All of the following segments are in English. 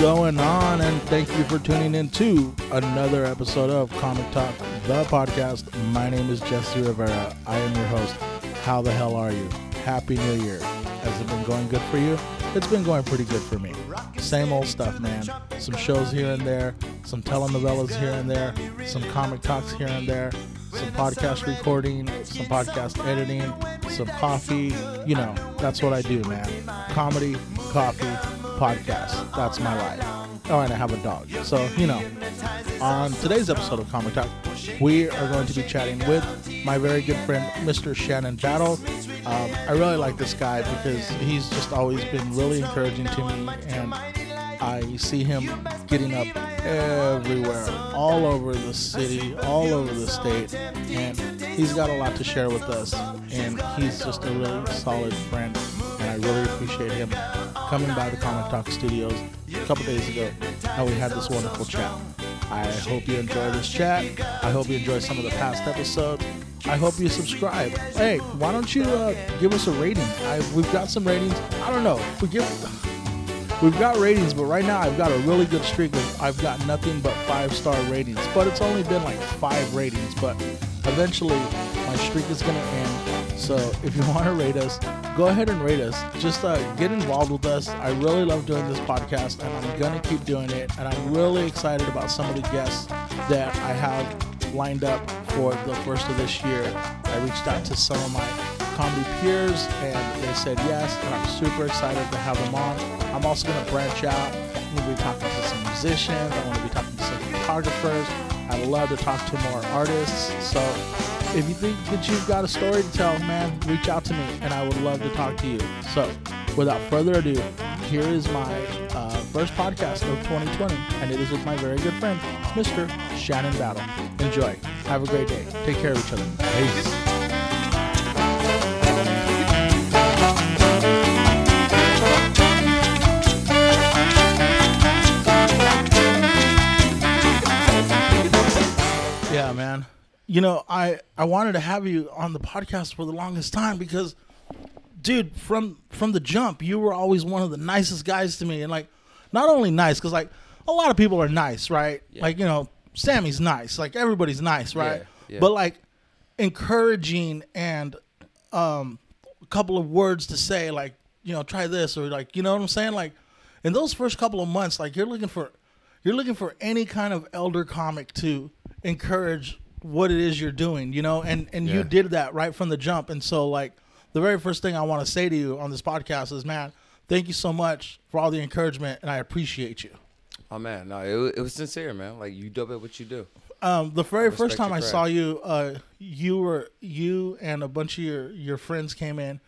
Going on? And thank you for tuning in to another episode of Comic Talk, the podcast. My name is Jesse Rivera. I am your host. How the hell are you? Happy New Year. Has it been going good for you? It's been going pretty good for me. Same old stuff, man. Some shows here and there, some telenovelas here and there, some comic talks here and there, some podcast recording, some podcast editing, some coffee. You know, that's what I do, man. Comedy, coffee, podcast. That's my life. Oh, and I have a dog. So, you know, on today's episode of Comic Talk, we are going to be chatting with my very good friend, Mr. Shannon Battle. Um, I really like this guy because he's just always been really encouraging to me, and I see him getting up everywhere, all over the city, all over the state, and he's got a lot to share with us. And he's just a really solid friend, and I really appreciate him coming by the Comic Talk Studios a couple days ago, and we had this wonderful chat. I hope you enjoy this chat. I hope you enjoy some of the past episodes. I hope you subscribe. Hey, why don't you uh, give us a rating? I, we've got some ratings. I don't know. We give. We've got ratings, but right now I've got a really good streak of I've got nothing but five star ratings. But it's only been like five ratings. But eventually my streak is gonna end. So if you want to rate us, go ahead and rate us. Just uh, get involved with us. I really love doing this podcast, and I'm gonna keep doing it. And I'm really excited about some of the guests that I have lined up for the first of this year. I reached out to some of my comedy peers and they said yes and i'm super excited to have them on i'm also going to branch out i'm going to be talking to some musicians i want to be talking to some photographers i would love to talk to more artists. So if you think that you've got a story to tell man reach out to me and i would love to talk to you. So without further ado here is my uh, first podcast of 2020 and it is with my very good friend mr shannon battle. Enjoy. Have a great day. Take care of each other. Peace man. You know, I I wanted to have you on the podcast for the longest time because dude, from from the jump, you were always one of the nicest guys to me and like not only nice cuz like a lot of people are nice, right? Like, you know, Sammy's nice. Like everybody's nice, right? Yeah, yeah. But like encouraging and um a couple of words to say like, you know, try this or like, you know what I'm saying? Like in those first couple of months, like you're looking for you're looking for any kind of elder comic to encourage what it is you're doing, you know, and and you did that right from the jump. And so like the very first thing I want to say to you on this podcast is, man, thank you so much for all the encouragement, and I appreciate you. Oh man, no, it, it was sincere, man. Like you dope at what you do. Um, the very first time I saw you, uh, you were you and a bunch of your your friends came in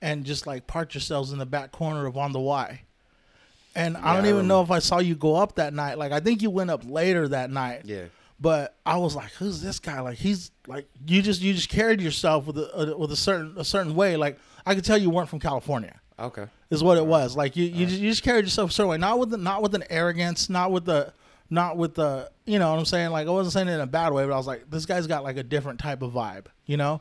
and just like parked yourselves in the back corner of on the Y. And I don't I even know if I saw you go up that night. Like I think you went up later that night. Yeah, But I was like, "Who's this guy?" Like he's like you just you just carried yourself with a, a with a certain a certain way. Like I could tell you weren't from California. okay. Is what it was. Like you you, just, you just carried yourself a certain way. Not with the, not with an arrogance. Not with the not with the you know what I'm saying. Like I wasn't saying it in a bad way, but I was like, this guy's got like a different type of vibe. You know.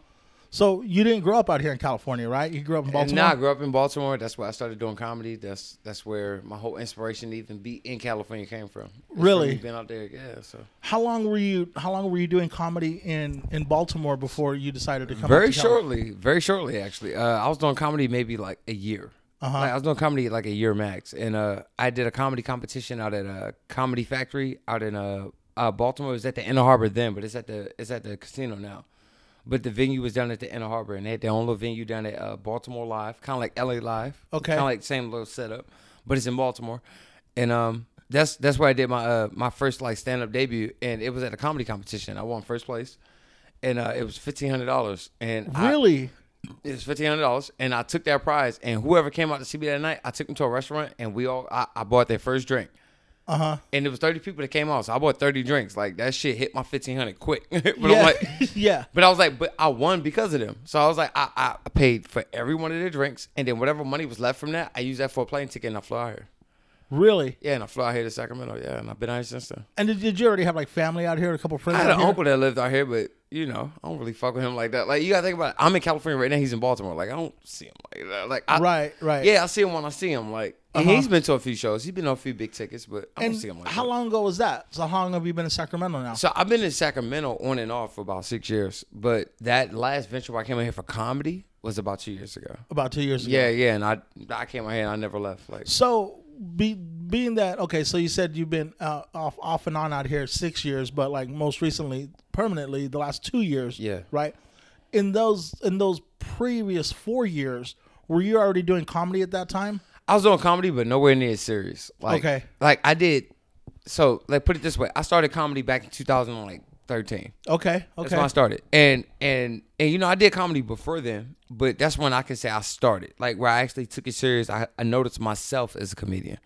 So you didn't grow up out here in California, right? You grew up in Baltimore. now I grew up in Baltimore. That's where I started doing comedy. That's that's where my whole inspiration to even be in California came from. It's Really? Been out there, yeah. So how long were you? How long were you doing comedy in in Baltimore before you decided to come? very to shortly, very shortly actually. Uh, I was doing comedy maybe like a year. Uh-huh. Like, I was doing comedy like a year max, and uh, I did a comedy competition out at a comedy factory out in uh, uh, Baltimore. It was at the Inner Harbor then, but it's at the it's at the casino now. But the venue was down at the Inner Harbor, and they had their own little venue down at uh, Baltimore Live, kind of like LA Live. Okay. kind of like same little setup, but it's in Baltimore, and um, that's that's where I did my uh, my first like stand up debut, and it was at a comedy competition. I won first place, and uh, it was fifteen hundred dollars, and I- Really? it was fifteen hundred dollars, and I took that prize. And whoever came out to see me that night, I took them to a restaurant, and we all I, I bought their first drink. Uh huh. And it was thirty people that came out, so I bought thirty drinks. Like that shit hit my fifteen hundred quick. but yeah. I'm like, yeah. but I was like, but I won because of them. So I was like, I, I paid for every one of their drinks, and then whatever money was left from that, I used that for a plane ticket, and I flew out here. Really? Yeah, and I flew out here to Sacramento. Yeah, and I've been out here since then. And did, did you already have like family out here? A couple friends I had an here? uncle that lived out here, but you know, I don't really fuck with him like that. Like you gotta think about it. I'm in California right now. He's in Baltimore. Like I don't see him like that. Like I, right, right. yeah, I see him when I see him. Like Uh-huh. he's been to a few shows. He's been on a few big tickets, but I don't And see him like how that. long ago was that? So how long have you been in Sacramento now? So I've been in Sacramento on and off for about six years, but that last venture where I came in here for comedy was about two years ago. About two years ago. Yeah, yeah, and I I came out here and I never left. Like So be, being that okay, so you said you've been uh, off off and on out here six years, but like most recently, permanently, the last two years. Yeah. Right. In those in those previous four years, were you already doing comedy at that time? I was doing comedy, but nowhere near serious. Like, Okay. Like I did. So like put it this way, I started comedy back in 2013. Okay. Okay. That's when I started, and and and you know I did comedy before then, but that's when I can say I started, like where I actually took it serious. I, I noticed myself as a comedian,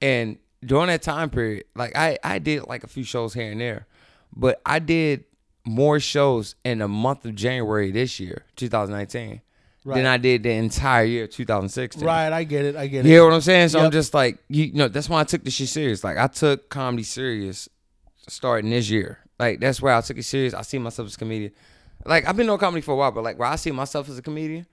and during that time period, like I I did like a few shows here and there, but I did more shows in the month of January this year, 2019, Right. than I did the entire year 2016. Right. I get it. I get You it. hear what I'm saying? So I'm just like, you, you know, that's why I took this shit serious. Like I took comedy serious starting this year. Like that's where I took it serious. I see myself as a comedian. Like I've been doing comedy for a while, but like where I see myself as a comedian,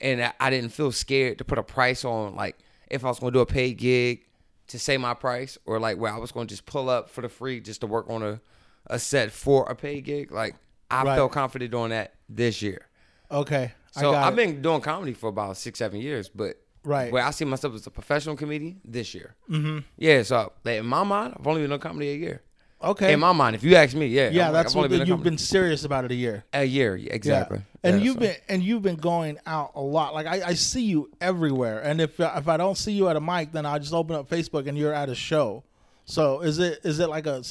and I, I didn't feel scared to put a price on like if I was going to do a paid gig to say my price, or like where I was going to just pull up for the free just to work on a a set for a paid gig. Like I Right. felt confident doing that this year. Okay. So I got I've it. been doing comedy for about six, seven years, but Right. where I see myself as a professional comedian this year. Mm-hmm. Yeah, so like, in my mind, I've only been doing comedy a year. Okay. In my mind, if you ask me, yeah, yeah, I'm that's I've what doing you've been serious about it a year. a year exactly. Yeah. And Yeah, you've so- been and you've been going out a lot. Like I, I see you everywhere. And if if I don't see you at a mic, then I just open up Facebook and you're at a show. So is it is it like a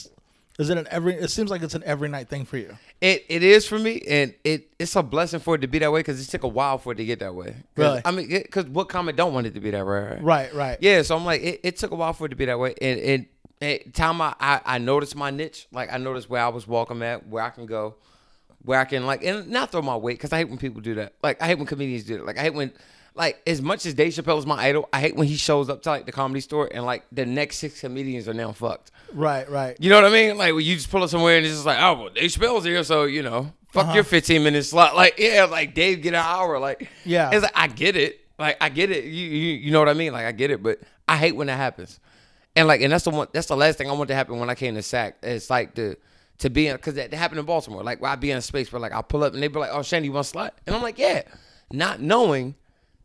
is it an every? It seems like it's an every night thing for you. It it is for me, and it it's a blessing for it to be that way because it took a while for it to get that way. Really? I mean, because what comic don't want it to be that way? Right. Right, right. Yeah, so I'm like, it, it took a while for it to be that way, and and, and time I, I I noticed my niche, like I noticed where I was welcome at, where I can go, where I can like, and not throw my weight, because I hate when people do that. Like I hate when comedians do it. Like I hate when, like as much as Dave Chappelle is my idol, I hate when he shows up to like the comedy store and like the next six comedians are now fucked. Right, right. You know what I mean? Like when you just pull up somewhere and it's just like, oh, well, Dave Chappelle's here, so you know, fuck Uh-huh. your 15 minute slot. Like yeah, like Dave get an hour. Like Yeah. it's like I get it. Like I get it. You, you you know what I mean? Like I get it, but I hate when that happens. And like and that's the one. That's the last thing I want to happen when I came to SAC. It's like the to be in because that, that happened in Baltimore. Like where I be in a space where like I pull up and they be like, oh, Shandy, you want a slot? And I'm like, yeah, not knowing.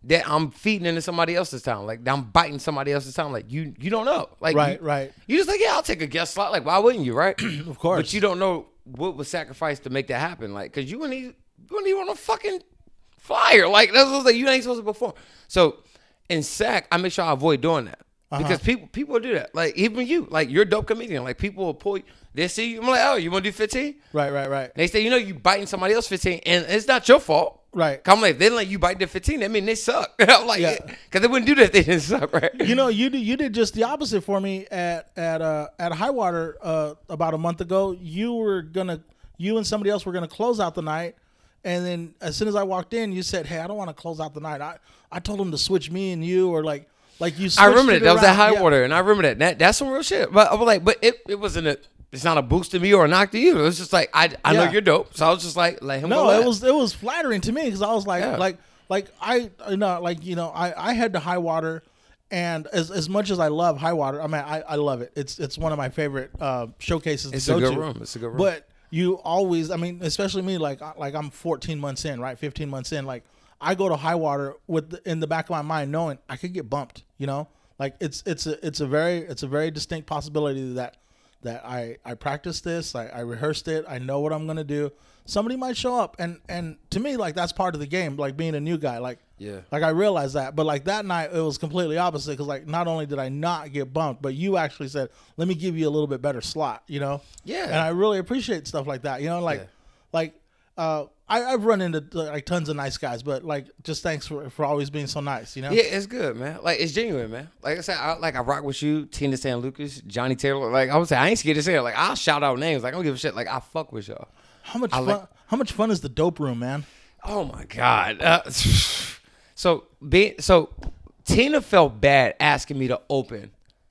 That I'm feeding into somebody else's town, like I'm biting somebody else's town. Like you, you don't know, like Right, you- right. you just like, yeah, I'll take a guest slot. Like, why wouldn't you, right? Of course. But you don't know what was sacrificed to make that happen. Like, cause you wouldn't you wouldn't even on a fucking flyer. Like, that's what like, you ain't supposed to perform. So in SAC, I make sure I avoid doing that. Uh-huh. Because people people do that. Like even you, like you're a dope comedian. Like people will pull. They see you. I'm like, oh, you want to do 15? Right, right, right. They say, you know, you biting somebody else 15, and it's not your fault. Right. I'm like, they didn't let you bite the 15. That mean they suck. I'm like, Yeah. because they wouldn't do that. if They didn't suck, right? You know, you did, you did just the opposite for me at at uh, at High Water uh, about a month ago. You were gonna, you and somebody else were gonna close out the night, and then as soon as I walked in, you said, "Hey, I don't want to close out the night." I I told them to switch me and you, or like like you. I remember it that. That was at high Yeah. water, and I remember that. that. That's some real shit. But I was like, but it, it wasn't a. It's not a boost to me or a knock to you. It was just like I I know you're dope, so I was just like let him. No, go it was it was flattering to me because I was like Yeah. like like I you know like you know I I had to High Water, and as as much as I love High Water, I mean I, I love it. It's it's one of my favorite uh, showcases. It's to a go good to. room. It's a good room. But you always, I mean, especially me, like like I'm 14 months in, right, 15 months in, like I go to High Water with the, in the back of my mind knowing I could get bumped. You know, like it's it's a it's a very it's a very distinct possibility that that I I practiced this, I, I rehearsed it, I know what I'm gonna do. Somebody might show up, and and to me, like that's part of the game, like being a new guy, like. Yeah. Like I realized that, but like that night it was completely opposite because like not only did I not get bumped, but you actually said, "Let me give you a little bit better slot," you know. Yeah. And I really appreciate stuff like that. You know, like Yeah. like uh, I, I've run into like tons of nice guys, but like just thanks for, for always being so nice. You know. Yeah, it's good, man. Like it's genuine, man. Like I said, I, like I rock with you, Tina San Lucas, Johnny Taylor. Like I would say, I ain't scared to say it. Like I'll shout out names. Like I don't give a shit. Like I fuck with y'all. How much I fun? like- how much fun is the dope room, man? Oh my god. Uh, so be so Tina felt bad asking me to open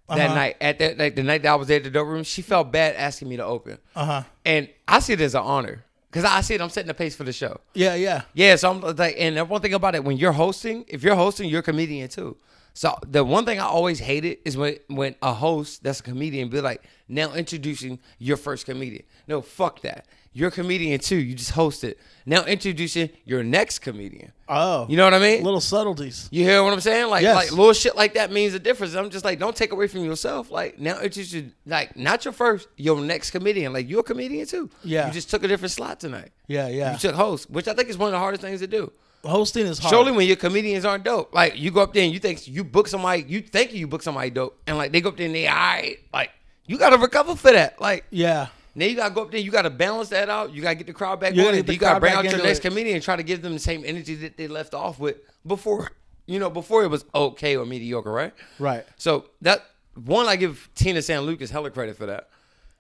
that Uh-huh. night at that like the night that I was there at the dope room. She felt bad asking me to open. Uh huh. And I see it as an honor because I see it. I'm setting the pace for the show. Yeah, yeah. Yeah, so I'm like, and the one thing about it, when you're hosting, if you're hosting, you're a comedian too. So the one thing I always hated is when when a host that's a comedian be like, now introducing your first comedian. No, fuck that. You're a comedian too. You just hosted. Now introducing your next comedian. Oh, You know what I mean? little subtleties. You hear what I'm saying? Like, Yes. like little shit like that means a difference. I'm just like, don't take away from yourself. Like now, just like not your first, your next comedian. Like you're a comedian too. Yeah. You just took a different slot tonight. Yeah, yeah. You took host, which I think is one of the hardest things to do. Hosting is hard. Surely when your comedians aren't dope, like you go up there and you think you book somebody, you think you book somebody dope, and like they go up there and they all right, like you gotta recover for that. Like Yeah, now you gotta go up there, you gotta balance that out. You gotta get the crowd back You on it. You gotta bring out your next it. comedian and try to give them the same energy that they left off with before. You know, before it was okay or mediocre, right? right. So that one, I give Tina San Lucas hella credit for that,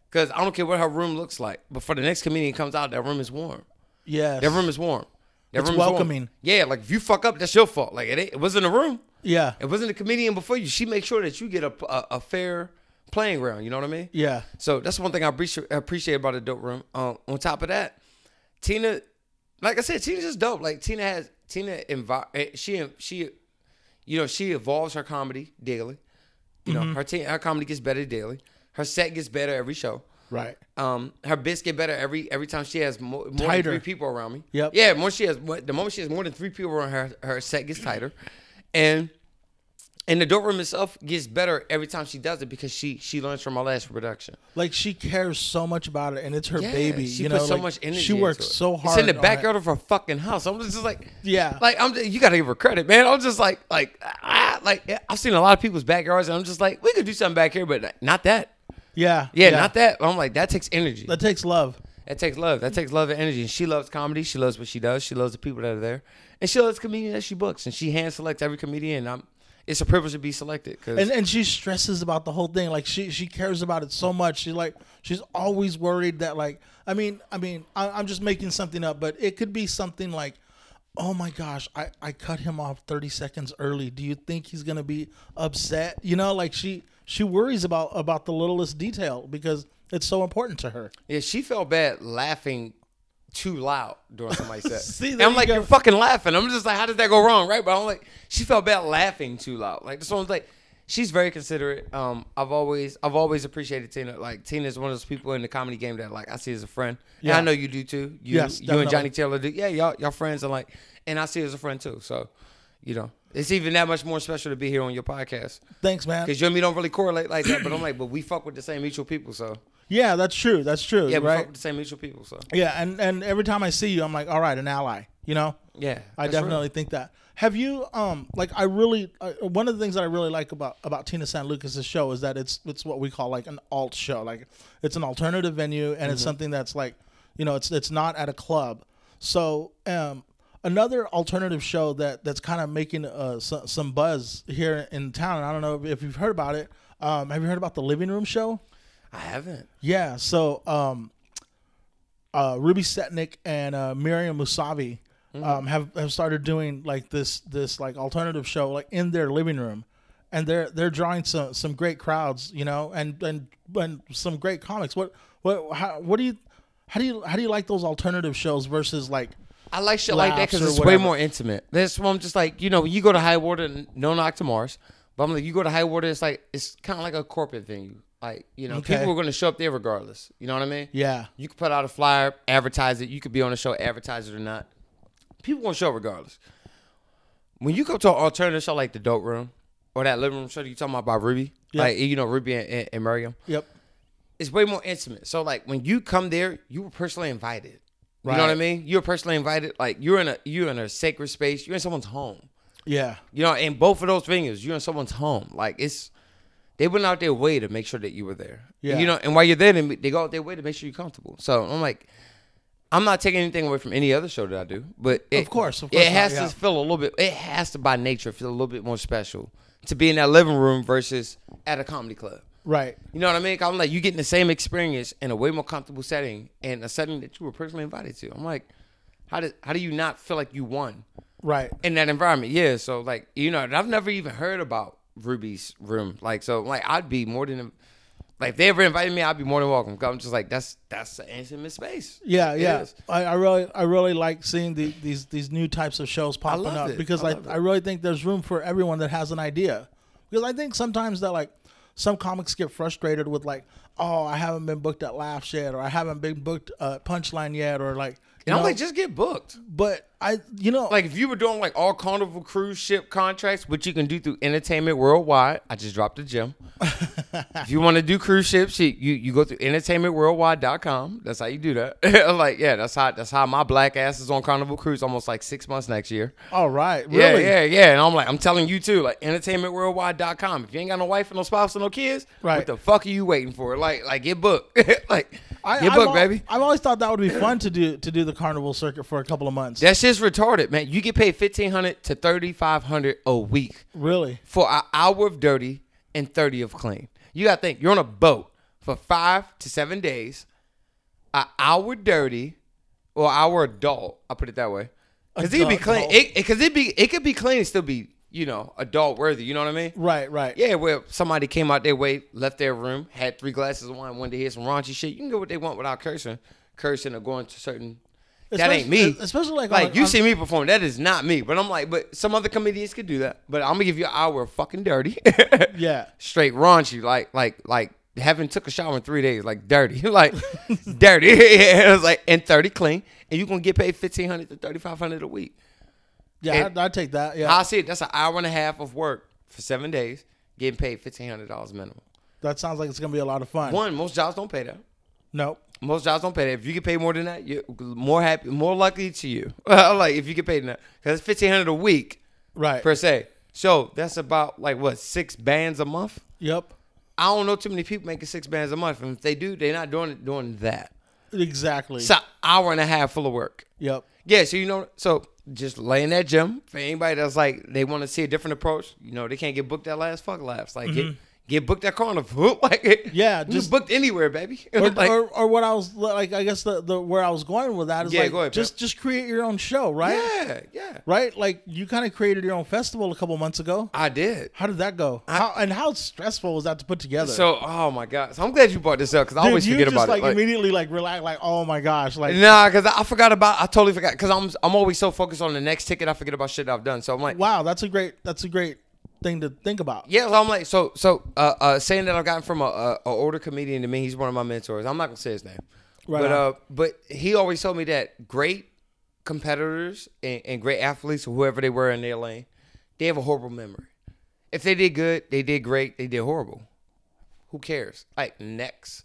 because I don't care what her room looks like, but for the next comedian comes out, that room is warm. Yes. That room is warm. That It's room is warm. welcoming. Yeah, like if you fuck up, that's your fault. Like it, it wasn't a room. Yeah, It wasn't a comedian before you. She makes sure that you get a, a, a fair playing ground. You know what I mean? yeah. So that's one thing I appreciate, about the dope room. Um, on top of that, Tina, like I said, Tina's just dope. Like Tina has Tina envi- eh, she she, you know, she evolves her comedy daily. You know, her te- her comedy gets better daily. Her set gets better every show. Right. Um, her bits get better every every time she has more, more than three people around me. Yep. Yeah, more she has the moment she has more than three people around her, her set gets tighter, and and the dope room itself gets better every time she does it because she she learns from my last production. Like she cares so much about it, and it's her Yeah, baby. She you know, puts so like, much energy. She works so hard. It's in the backyard of her fucking house. I'm just like, Yeah. like I'm. Just, you gotta give her credit, man. I'm just like, like, ah, like I've seen a lot of people's backyards, and I'm just like, we could do something back here, but not that. Yeah. Yeah, not that. I'm like, that takes energy. That takes love. That takes love. That takes love and energy. And she loves comedy. She loves what she does. She loves the people that are there, and she loves comedians that she books. And she hand selects every comedian. And I'm. It's a privilege to be selected. Cause And and she stresses about the whole thing. Like she she cares about it so much. She like she's always worried that like I mean I mean I, I'm just making something up, but it could be something like. Oh my gosh, I, I cut him off 30 seconds early. Do you think he's gonna be upset? You know, like she she worries about about the littlest detail because it's so important to her. yeah, she felt bad laughing too loud during somebody's set. See, and I'm you like, go. you're fucking laughing. I'm just like, how did that go wrong, right? But I'm like, she felt bad laughing too loud. Like this one's like, she's very considerate. Um, I've always, I've always appreciated Tina. Like Tina is one of those people in the comedy game that like I see as a friend. Yeah, Yeah. I know you do too. You, Yes, you and. Johnny Taylor do. Yeah, y'all, y'all friends and like, and I see her as a friend too. So, you know, it's even that much more special to be here on your podcast Thanks, man. because you and me don't really correlate like that. But I'm like, but we fuck with the same mutual people. So Yeah, that's true. That's true. yeah, we right. fuck with the same mutual people. So Yeah, and and every time I see you, I'm like, all right, an ally. You know, yeah, I real. definitely think that. Have you um like I really uh, one of the things that I really like about about Tina San Lucas's show is that it's it's what we call like an alt show. Like it's an alternative venue and Mm-hmm. it's something that's like you know it's it's not at a club. So um another alternative show that that's kind of making uh some, some buzz here in town. I don't know if you've heard about it. Um, have you heard about the Living Room Show? I haven't. Yeah. So um, uh, Ruby Setnick and uh, Miriam Musavi um, have have started doing like this this like alternative show like in their living room, and they're they're drawing some some great crowds, you know, and and and some great comics. What what how, what do you how do you how do you like those alternative shows versus like I like shit like that because it's way more intimate. That's why I'm just like, you know, you go to High Water, no knock to Mars, but I'm like, you go to High Water, it's like, it's kind of like a corporate venue. Like, you know, Okay. people are going to show up there regardless. You know what I mean? yeah You could put out a flyer, advertise it. You could be on the show, advertise it or not. People going to show regardless. When you go to an alternative show like the Dope Room or that living room show that you talking about Ruby, Yeah. like, you know, Ruby and, and, and Miriam, yep it's way more intimate. So like when you come there, you were personally invited. You know what I mean? You're personally invited. Like you're in a you're in a sacred space. You're in someone's home. yeah You know, in both of those venues, you're in someone's home. Like it's they went out their way to make sure that you were there. Yeah. You know, and while you're there, they, go out their way to make sure you're comfortable. So I'm like, I'm not taking anything away from any other show that I do, but it, Of course, of course it has not, yeah. to feel a little bit. It has to by nature feel a little bit more special to be in that living room versus at a comedy club. right You know what I mean? I'm like, you getting the same experience in a way more comfortable setting and a setting that you were personally invited to. I'm like, how did how do you not feel like you won right in that environment? Yeah. So like, you know, and I've never even heard about Ruby's room. Like, so like, I'd be more than Like if they ever invited me, I'd be more than welcome. 'Cause I'm just like that's that's an intimate space. Yeah, It yeah. is. I, I really, I really like seeing the, these these new types of shows popping up it. because I I, really think there's room for everyone that has an idea. Because I think sometimes that like some comics get frustrated with like, oh, I haven't been booked at Laughs yet, or I haven't been booked at Punchline yet, or like, And I'm know, like, just get booked. but I, you know, Like if you were doing like all Carnival cruise ship contracts, which you can do through Entertainment Worldwide. I just dropped the gem. if you want to do cruise ships, you, you you go through entertainmentworldwide.com. That's how you do that. like yeah, that's how that's how my black ass is on Carnival Cruise almost like six months next year. all right, really, Yeah, yeah, yeah. And I'm like, I'm telling you too, like entertainmentworldwide.com. If you ain't got no wife and no spouse and no kids, Right. what the fuck are you waiting for? Like, like get booked. like I, get I've booked, baby. I've always thought that would be fun to do to do the carnival circuit for a couple of months. That shit's retarded, man. You get paid fifteen hundred to thirty five hundred a week really, for an hour of dirty and thirty of clean. You gotta think, you're on a boat for five to seven days, an hour dirty, or hour adult. I'll put it that way. Cause it could be Adult. clean. It, it cause it be it could be clean and still be, you know, adult worthy. You know what I mean? right, right, Yeah, where somebody came out their way, left their room, had three glasses of wine, wanted to hear some raunchy shit. You can get what they want without cursing, cursing or going to certain. that ain't me. Especially- especially like like on- you on- see me perform. That is not me. But I'm like, but some other comedians could do that. But I'm gonna give you an hour of fucking dirty, yeah. straight raunchy, like like like haven't took a shower in three days, like dirty, like dirty. yeah, it was like and thirty clean, and you are gonna get paid fifteen hundred to thirty five hundred a week. Yeah, I'd, I'd take that. Yeah, I see it. That's an hour and a half of work for seven days, getting paid fifteen hundred dollars minimum. that sounds like it's gonna be a lot of fun. One, most jobs don't pay that. Nope. Most jobs don't pay that. If you get paid more than that, you're more happy, more likely to you. like if you get paid that, because it's fifteen hundred a week Right. per se. So that's about like what six bands a month. Yep. I don't know too many people making six bands a month, and if they do, they're not doing it doing that. Exactly. It's an hour and a half full of work. yep. Yeah, so you know, so just laying that gym for anybody that's like they want to see a different approach. You know, they can't get booked that last fuck laughs. Like get get booked at carnival. like. Yeah, just- booked anywhere, baby. Or, Like, or, or what I was like, I guess the, the where I was going with that is Yeah, like ahead, just just create your own show, right? yeah, yeah. Right. Like you kind of created your own festival a couple months ago. I did. How did that go? how, and how stressful was that to put together? So, oh my god. So I'm glad you brought this up because I always forget just about like, it. Like, immediately like relax, like oh my gosh, like nah, because I forgot about. I totally forgot because I'm I'm always so focused on the next ticket. I forget about shit I've done. So I'm like, wow, that's a great that's a great thing to think about. yeah. So I'm like, so so uh, uh, saying that I've gotten from a, a, a older comedian to me. He's one of my mentors. I'm not gonna say his name, Right but uh, but he always told me that great competitors and, and great athletes or whoever they were in their lane, they have a horrible memory. If they did good, they did great. They did horrible. Who cares? Like next,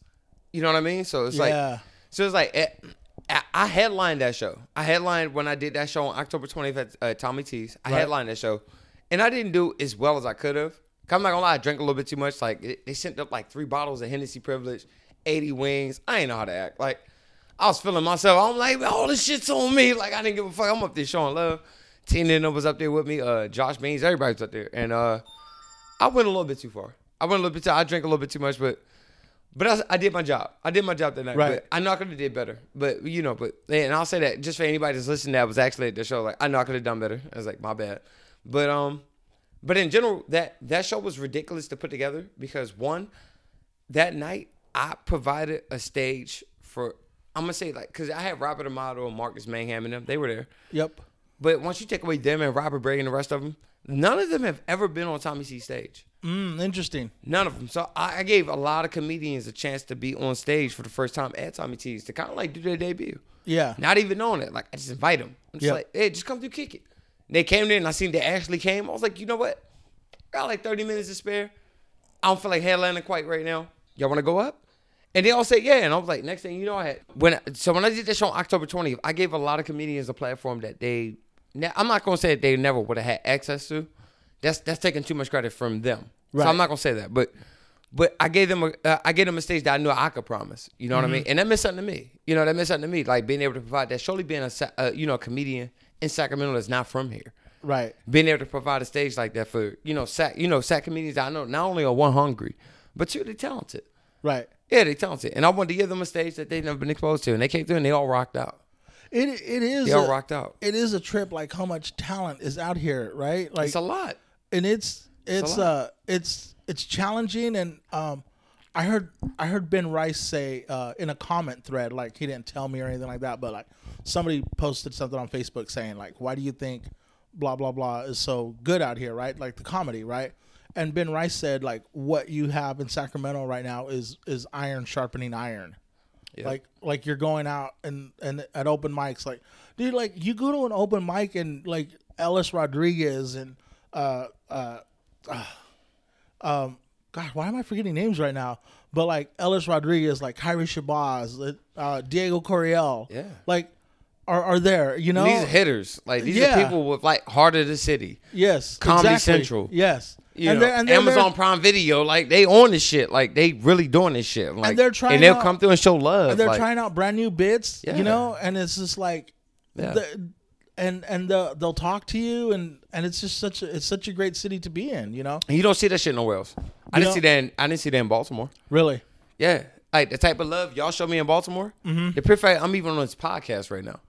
you know what I mean? So it's like. yeah. So it's like eh, I- I headlined that show. I headlined when I did that show on October 20th at uh, Tommy T's. I Right. headlined that show, and I didn't do as well as I could have. I'm not gonna lie, I drank a little bit too much. Like it, they sent up like three bottles of Hennessy Privilege, 80 wings. I ain't know how to act. Like I was feeling myself. I'm like, all this shit's on me. Like I didn't give a fuck. I'm up there showing love. Tina was up there with me. Uh, Josh Beans, everybody was up there, and uh, I went a little bit too far. I went a little bit. Too, I drank a little bit too much, but but I, I did my job. I did my job that night. Right. But I know I could have did better. But you know, but and I'll say that just for anybody that's listening that was actually at the show, like I know I could have done better. I was like, my bad. But um, but in general, that that show was ridiculous to put together because one, that night I provided a stage for. I'm gonna say like because I had Robert Amato and Marcus Manham and them. They were there. Yep. But once you take away them and Robert Bragg and the rest of them, none of them have ever been on Tommy T's stage. Mm, interesting. None of them. So I, I gave a lot of comedians a chance to be on stage for the first time at Tommy T's to kind of like do their debut. Yeah. Not even knowing it. Like I just invite them. I'm just Yep. like, hey, just come through, kick it. They came there and I seen they actually came. I was like, you know what? I got like 30 minutes to spare. I don't feel like headlining quite right now. Y'all want to go up? And they all said yeah. And I was like, next thing you know, I had when so when I did this show on October 20th, I gave a lot of comedians a platform that they. I'm not gonna say that they never would have had access to. That's that's taking too much credit from them. Right. So I'm not gonna say that, but. But I gave them a uh, I gave them a stage that I knew I could promise. You know what I mean? And that meant something to me. You know that meant something to me. Like being able to provide that. Surely being a uh, you know a comedian in Sacramento that's not from here Right. being able to provide a stage like that for you know sac you know sac comedians I know not only are one hungry, but two they talented. Right. Yeah, they're talented, and I wanted to give them a stage that they've never been exposed to, and they came through and they all rocked out. It it is They all a- rocked out. it is a trip like how much talent is out here, right? Like It's a lot. and it's it's lot. uh it's it's challenging and um I heard I heard Ben Rice say uh, in a comment thread, like he didn't tell me or anything like that, but like somebody posted something on Facebook saying like, why do you think blah blah blah is so good out here, right? Like the comedy, right? And Ben Rice said like what you have in Sacramento right now is is iron sharpening iron. Yeah. Like like you're going out and and at open mics, like dude, like you go to an open mic and like Ellis Rodriguez and uh uh, uh um God, why am I forgetting names right now? But like Ellis Rodriguez, like Kyrie Shabazz, uh, Diego Coryell, Yeah. like are are there? You know, these are hitters. Like these Yeah. are people with like heart of the city. yes, Comedy exactly. Central. yes, You and know, they're, and they're, Amazon Prime Video, like they on this shit. Like they really doing this shit. Like, they're trying and they'll out- come through and show love. and they're like, trying out brand new bits, Yeah. you know, and it's just like, Yeah. the, and and the, they'll talk to you, and and it's just such a it's such a great city to be in, you know, And you don't see that shit nowhere else. I You didn't know- see that. In, I didn't see that in Baltimore. really. Yeah, like the type of love y'all show me in Baltimore. Mm-hmm. The perfect. I'm even on this podcast right now.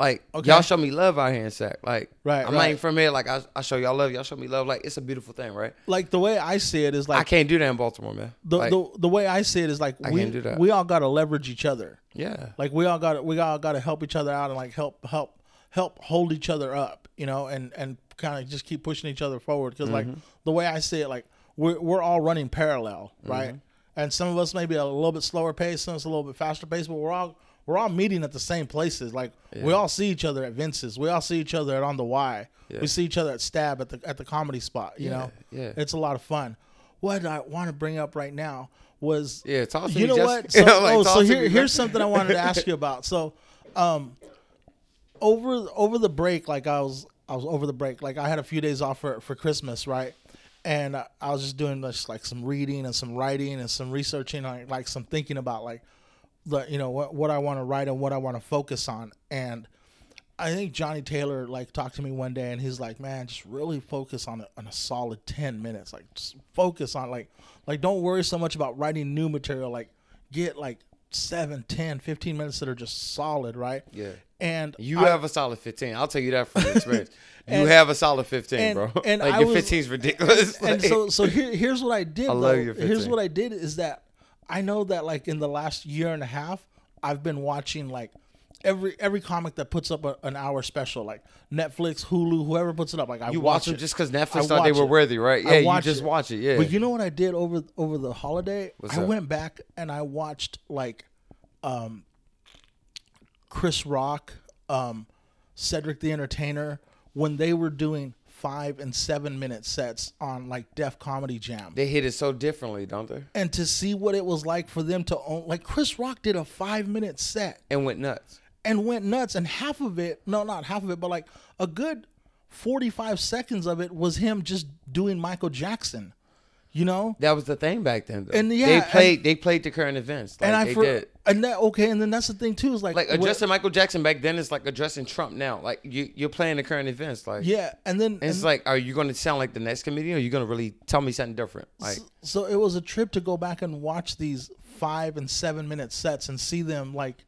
Like Okay. y'all show me love out here in Sac. Like Right, I'm right. not even from here. Like I, I show y'all love. Y'all show me love. Like it's a beautiful thing, right? Like the way I see it is like I can't do that in Baltimore, man. the, Like, the the way I see it is like I we can't do that. we all got to leverage each other. yeah, Like we all got to we all got to help each other out and like help help help hold each other up, you know, and and kind of just keep pushing each other forward because like Mm-hmm. the way I see it, like we're we're all running parallel, right? Mm-hmm. And some of us maybe a little bit slower pace, some of us a little bit faster pace, but we're all we're all meeting at the same places. Like we all see each other at Vince's, we all see each other at On the Y, Yeah. we see each other at Stab at the at the comedy spot. You Yeah, know, yeah. it's a lot of fun. What I want to bring up right now was yeah. Talk to you know Jess- what? So, like, oh, so here, here's something I wanted to ask you about. So, um, over over the break, like I was, I was over the break. Like I had a few days off for for Christmas, right? And I, I was just doing just like some reading and some writing and some researching, like, like some thinking about like the you know what what I want to write and what I want to focus on. And I think Johnny Taylor like talked to me one day and he's like, man, just really focus on a, on a solid 10 minutes. Like just focus on like, like don't worry so much about writing new material. Like get like 7, 10, 15 minutes that are just solid. Right. Yeah. And You I- have a solid 15. I'll tell you that from experience. you have a solid 15, and- bro. and like I your was- 15 is ridiculous. and Like, so so here, here's what I did. I love though. your Here's what I did is that I know that like in the last year and a half, I've been watching like every every comic that puts up a, an hour special, like Netflix, Hulu, whoever puts it up. Like I you watch it just because I Netflix thought they were it. worthy, right? I Yeah, you just it. watch it. Yeah. But you know what I did over over the holiday? What's I up? went back and I watched like um Chris Rock, um Cedric the Entertainer when they were doing 5 and 7 minute sets on like Def Comedy Jam. they hit it so differently, don't they? and to see what it was like for them to own like Chris Rock did a 5 minute set And went nuts. and went nuts and half of it no not half of it but like a good 45 seconds of it was him just doing Michael Jackson you know That was the thing back then. Though. And, yeah, they and- played. they played the current events. Like, and I for, did. and that okay and then that's the thing too is like Like what- addressing Michael Jackson back then is like addressing Trump now. Like you, you're playing the current events. Like yeah and then And it's and like, are you going to sound like the next comedian, or are you going to really tell me something different? Like, so it was a trip to go back and watch these 5 and 7 minute sets and see them like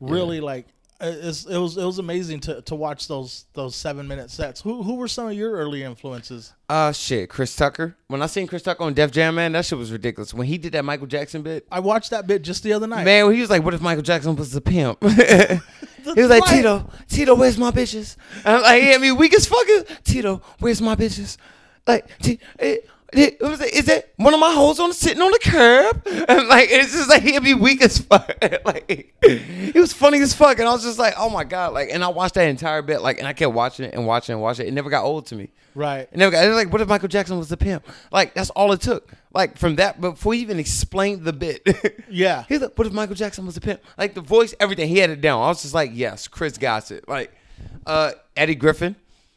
really like it's, it was it was amazing to, to watch those those seven minute sets. Who who were some of your early influences? uh, shit, Chris Tucker. When I seen Chris Tucker on Def Jam, man, that shit was ridiculous. When he did that Michael Jackson bit, I watched that bit just the other night. man, he was like, "What if Michael Jackson was a pimp?" he was like, right. "Tito, Tito, where's my bitches?" And I'm like, "Yeah, I mean, weak as fuck. Tito, where's my bitches?" Like, T- it, it, it was is that one of my hoes on sitting on the curb? And like, it's just like he'd be weak as fuck. like, he was funny as fuck, and I was just like, "Oh my god!" Like, and I watched that entire bit, like, and I kept watching it and watching and watching it. It never got old to me. Right. It never got. It was like, what if Michael Jackson was the pimp? Like, that's all it took. Like from that, before he even explained the bit. Yeah. He's like, what if Michael Jackson was a pimp? Like the voice, everything. He had it down. I was just like, yes, Chris got it. Like, uh, Eddie Griffin.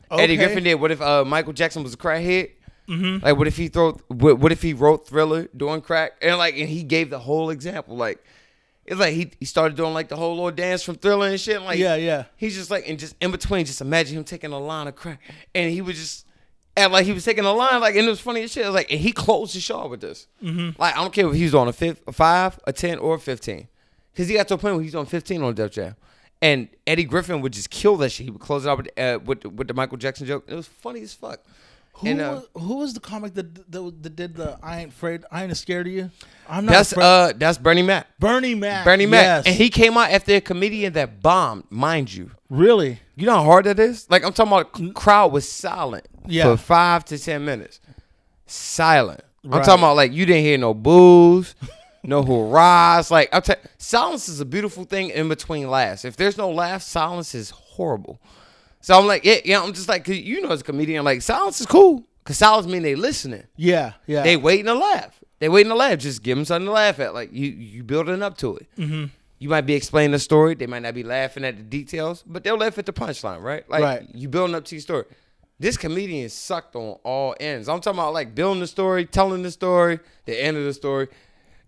Eddie Griffin did. What if uh, Michael Jackson was a crackhead? Mm-hmm. Like, what if he throw? What, what if he wrote Thriller doing crack? And like, and he gave the whole example. Like, it's like he, he started doing like the whole little dance from Thriller and shit. Like, Yeah, yeah. He's just like, and just in between, just imagine him taking a line of crack, and he was just. And like he was taking a line, like and it was funny as shit. Like and he closed the show with this. Mm-hmm. Like I don't care if he was on a fifth, a five, a ten, or a fifteen, because he got to a point where he's on fifteen on Def Jam, and Eddie Griffin would just kill that shit. He would close it out with uh, with, with the Michael Jackson joke. It was funny as fuck. Who And, uh, was, who was the comic that, that that did the I ain't afraid I ain't scared of you? I'm not That's afraid. uh that's Bernie Mac. Bernie Mac. Bernie Mac. Yes. And he came out after a comedian that bombed, mind you. really You know how hard that is? Like I'm talking about c- crowd was silent Yeah. for five to ten minutes. Silent. I'm talking about like you didn't hear no boos, no hurrahs. Like I'm t- silence is a beautiful thing in between laughs. If there's no laugh, silence is horrible. So I'm like, yeah, yeah. I'm just like, 'cause you know, as a comedian, like silence is cool because silence mean they listening. yeah yeah They waiting to laugh. They waiting to laugh. Just give them something to laugh at. Like you, you building up to it. Mm-hmm. You might be explaining the story. They might not be laughing at the details, but they'll laugh at the punchline, right? Like Right. you building up to your story. This comedian sucked on all ends. I'm talking about like building the story, telling the story, the end of the story.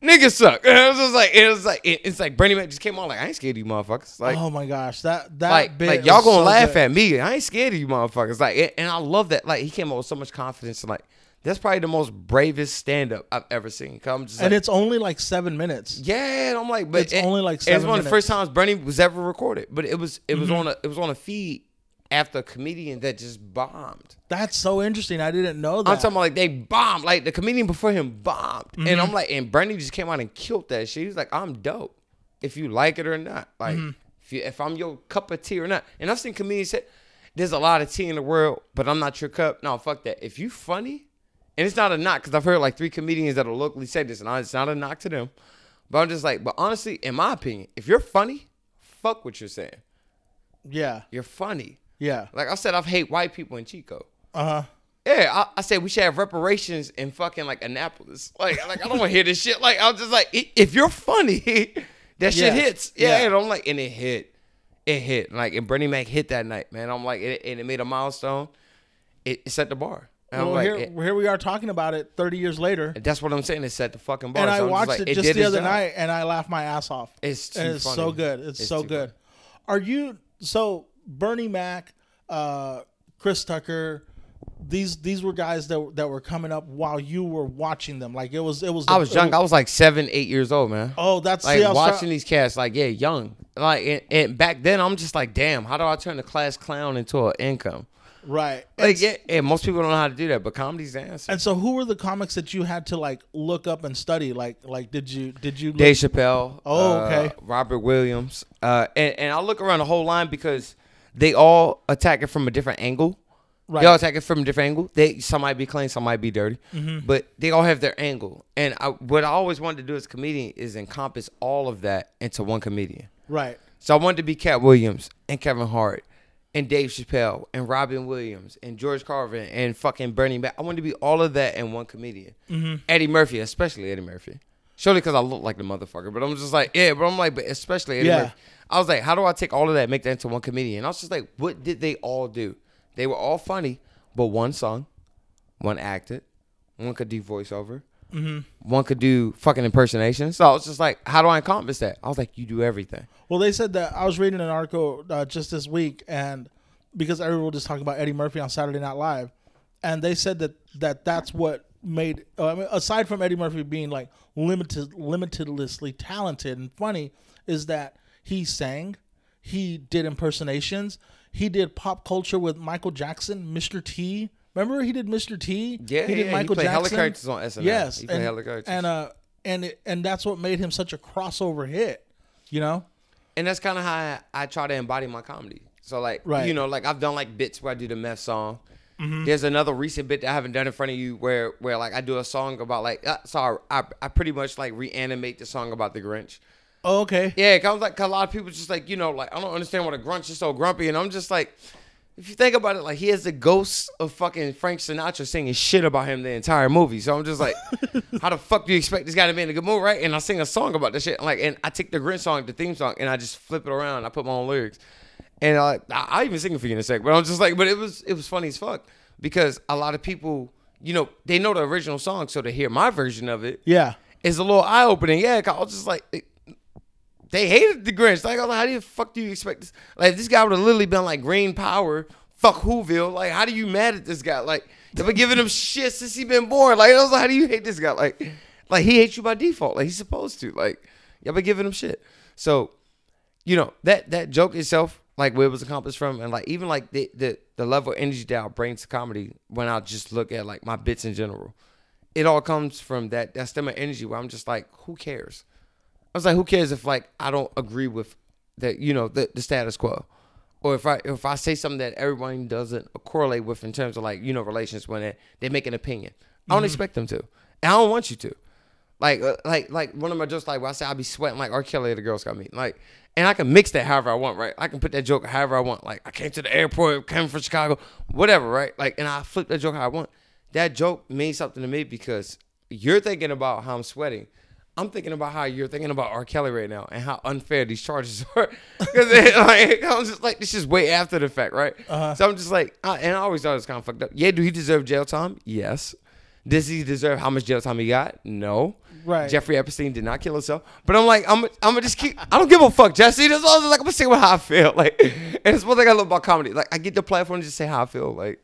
Niggas suck. It was just like it was like it- it's like Bernie Mac just came on like I ain't scared of you motherfuckers. Like oh my gosh that that like, bit like y'all gonna so laugh good. at me. I ain't scared of you motherfuckers. Like, and- and I love that. Like, he came up with so much confidence. And like, that's probably the most bravest stand up I've ever seen. And like, it's only like seven minutes. yeah. And I'm like, but It's only like It's seven one of the first times Bernie was ever recorded. But it was it was Mm-hmm. on a it was on a feed after a comedian that just bombed. That's so interesting. I didn't know that. I'm talking about like they bombed. Like the comedian before him bombed. And Mm-hmm. I'm like, and Bernie just came out and killed that shit. He's like, I'm dope. If you like it or not. Like Mm-hmm. if you if I'm your cup of tea or not. And I've seen comedians say, there's a lot of tea in the world, but I'm not your cup. No, fuck that. If you funny, and it's not a knock, because I've heard like three comedians that'll locally say this, and it's not a knock to them. But I'm just like, but honestly, in my opinion, if you're funny, fuck what you're saying. yeah, You're funny. Yeah. Like I said, I've hate white people in Chico. Uh huh. Yeah, I, I said we should have reparations in fucking like Annapolis. Like, like I don't want to hear this shit. Like, I was just like, if you're funny, that shit Yeah. hits. Yeah, Yeah. and I'm like, and it hit, it hit. Like, and Bernie Mac hit that night, man. I'm like, it, and it made a milestone. It, it set the bar. And I'm Well, like, here, it- here we are talking about it 30 years later, that's what I'm saying. It set the fucking bar. and So I I'm watched like, it just the other job. night, and I laughed my ass off. It's it's funny. so good. It's, It's so good. Are you so Bernie Mac, uh, Chris Tucker? These these were guys that that were coming up while you were watching them. Like it was it was. I was young. I was like seven, eight years old, man. oh, that's like see, I was watching these cats, like yeah, young. Like and, and back then, I'm just like, damn, how do I turn the class clown into an income? right. Like yeah, and most people don't know how to do that, but comedy's the answer. and so, who were the comics that you had to like look up and study? Like like did you did you? Look, Dave Chappelle. Oh, uh, okay. Robert Williams. Uh, and, and I look around the whole line because they all attack it from a different angle. Right. They all attack it from a different angle. They some might be clean, some might be dirty, Mm-hmm. but they all have their angle. And I, what I always wanted to do as a comedian is encompass all of that into one comedian. right. So I wanted to be Katt Williams and Kevin Hart and Dave Chappelle and Robin Williams and George Carlin and fucking Bernie Mac. I wanted to be all of that in one comedian. Mm-hmm. Eddie Murphy, especially Eddie Murphy. Surely because I look like the motherfucker, but I'm just like, yeah, but I'm like, but especially Yeah. I was like, how do I take all of that and make that into one comedian? I was just like, what did they all do? They were all funny, but one sung, one acted, one could do voiceover, one could do fucking impersonation. So I was just like, how do I encompass that? I was like, you do everything. Well, they said that I was reading an article uh, just this week, and because everyone was just talking about Eddie Murphy on Saturday Night Live, and they said that that that's what made. Uh, I mean, aside from Eddie Murphy being like limited, limitedlessly talented and funny, is that he sang, he did impersonations, he did pop culture with Michael Jackson, Mr. T. Remember he did Mr. T. Yeah, he did yeah, Michael he Jackson. characters on SNL. Yes, he and, and uh, and it, and that's what made him such a crossover hit. You know. and that's kind of how I, I try to embody my comedy. So like, Right. you know, like I've done like bits where I do the meth song. There's another recent bit that I haven't done in front of you where where like I do a song about like uh, so I, I I pretty much like reanimate the song about the Grinch. Oh, okay. Yeah, cause like 'cause a lot of people just like you know like I don't understand why the Grinch is so grumpy, and I'm just like, if you think about it, like he has the ghost of fucking Frank Sinatra singing shit about him the entire movie. So I'm just like, how the fuck do you expect this guy to be in a good mood, right? And I sing a song about this shit, like, and I take the Grinch song, the theme song, and I just flip it around. I put my own lyrics, and I I even sing it for you in a sec. But I'm just like, but it was it was funny as fuck because a lot of people, you know, they know the original song, so to hear my version of it Yeah. is a little eye opening. Yeah, 'cause I was just like, it- they hated the Grinch. Like, I was like, how do you fuck do you expect this? Like, this guy would have literally been like Green Power, fuck Whoville. Like, how do you mad at this guy? Like, they've been giving him shit since he been born. Like, I was like, how do you hate this guy? Like, like he hates you by default. Like, he's supposed to. Like, y'all been giving him shit. So, you know that that joke itself like where it was accomplished from, and like even like the the, the level of energy that I bring to comedy when I just look at like my bits in general, it all comes from that that stem of energy where I'm just like, who cares? I was like, who cares if like I don't agree with that, you know, the, the status quo, or if I if I say something that everyone doesn't correlate with in terms of like you know relations when they, they make an opinion. I don't expect them to, and I don't want you to. Like, uh, like, like one of my just like, when I say I be sweating like R. Kelly at the Girl Scout meet, like, and I can mix that however I want, right? I can put that joke however I want. Like, I came to the airport, came from Chicago, whatever, right? Like, and I flip that joke how I want. That joke means something to me because you're thinking about how I'm sweating. I'm thinking about how you're thinking about R. Kelly right now and how unfair these charges are. Because like, I'm just like, this is way after the fact, right? Uh-huh. So I'm just like, I, and I always thought it was kind of fucked up. Yeah, do he deserve jail time? Yes. Does he deserve how much jail time he got? No. Right. Jeffrey Epstein did not kill himself. But I'm like, I'm, I'm gonna just keep. I don't give a fuck, Jesse. That's all. Like I'm gonna say what how I feel. Like, and it's one thing I love about comedy. Like I get the platform to just say how I feel. Like,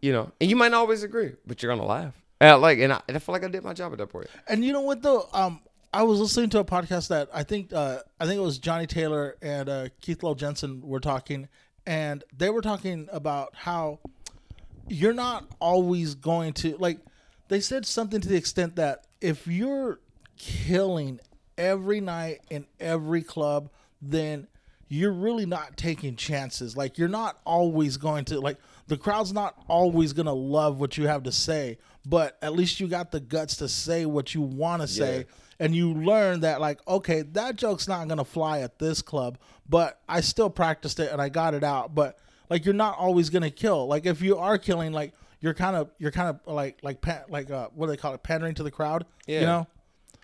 you know, and you might not always agree, but you're gonna laugh. And like, and I, and I feel like I did my job at that point. And you know what though? Um, I was listening to a podcast that I think uh, I think it was Johnny Taylor and uh, Keith Lowell Jensen were talking, and they were talking about how you're not always going to like. They said something to the extent that if you're killing every night in every club, then you're really not taking chances. Like you're not always going to like the crowd's not always going to love what you have to say, but at least you got the guts to say what you want to say Yeah. and you learn that like okay, that joke's not going to fly at this club, but I still practiced it and I got it out, but like you're not always going to kill. Like if you are killing like you're kind of you're kind of like like like uh what do they call it pandering to the crowd, Yeah. you know?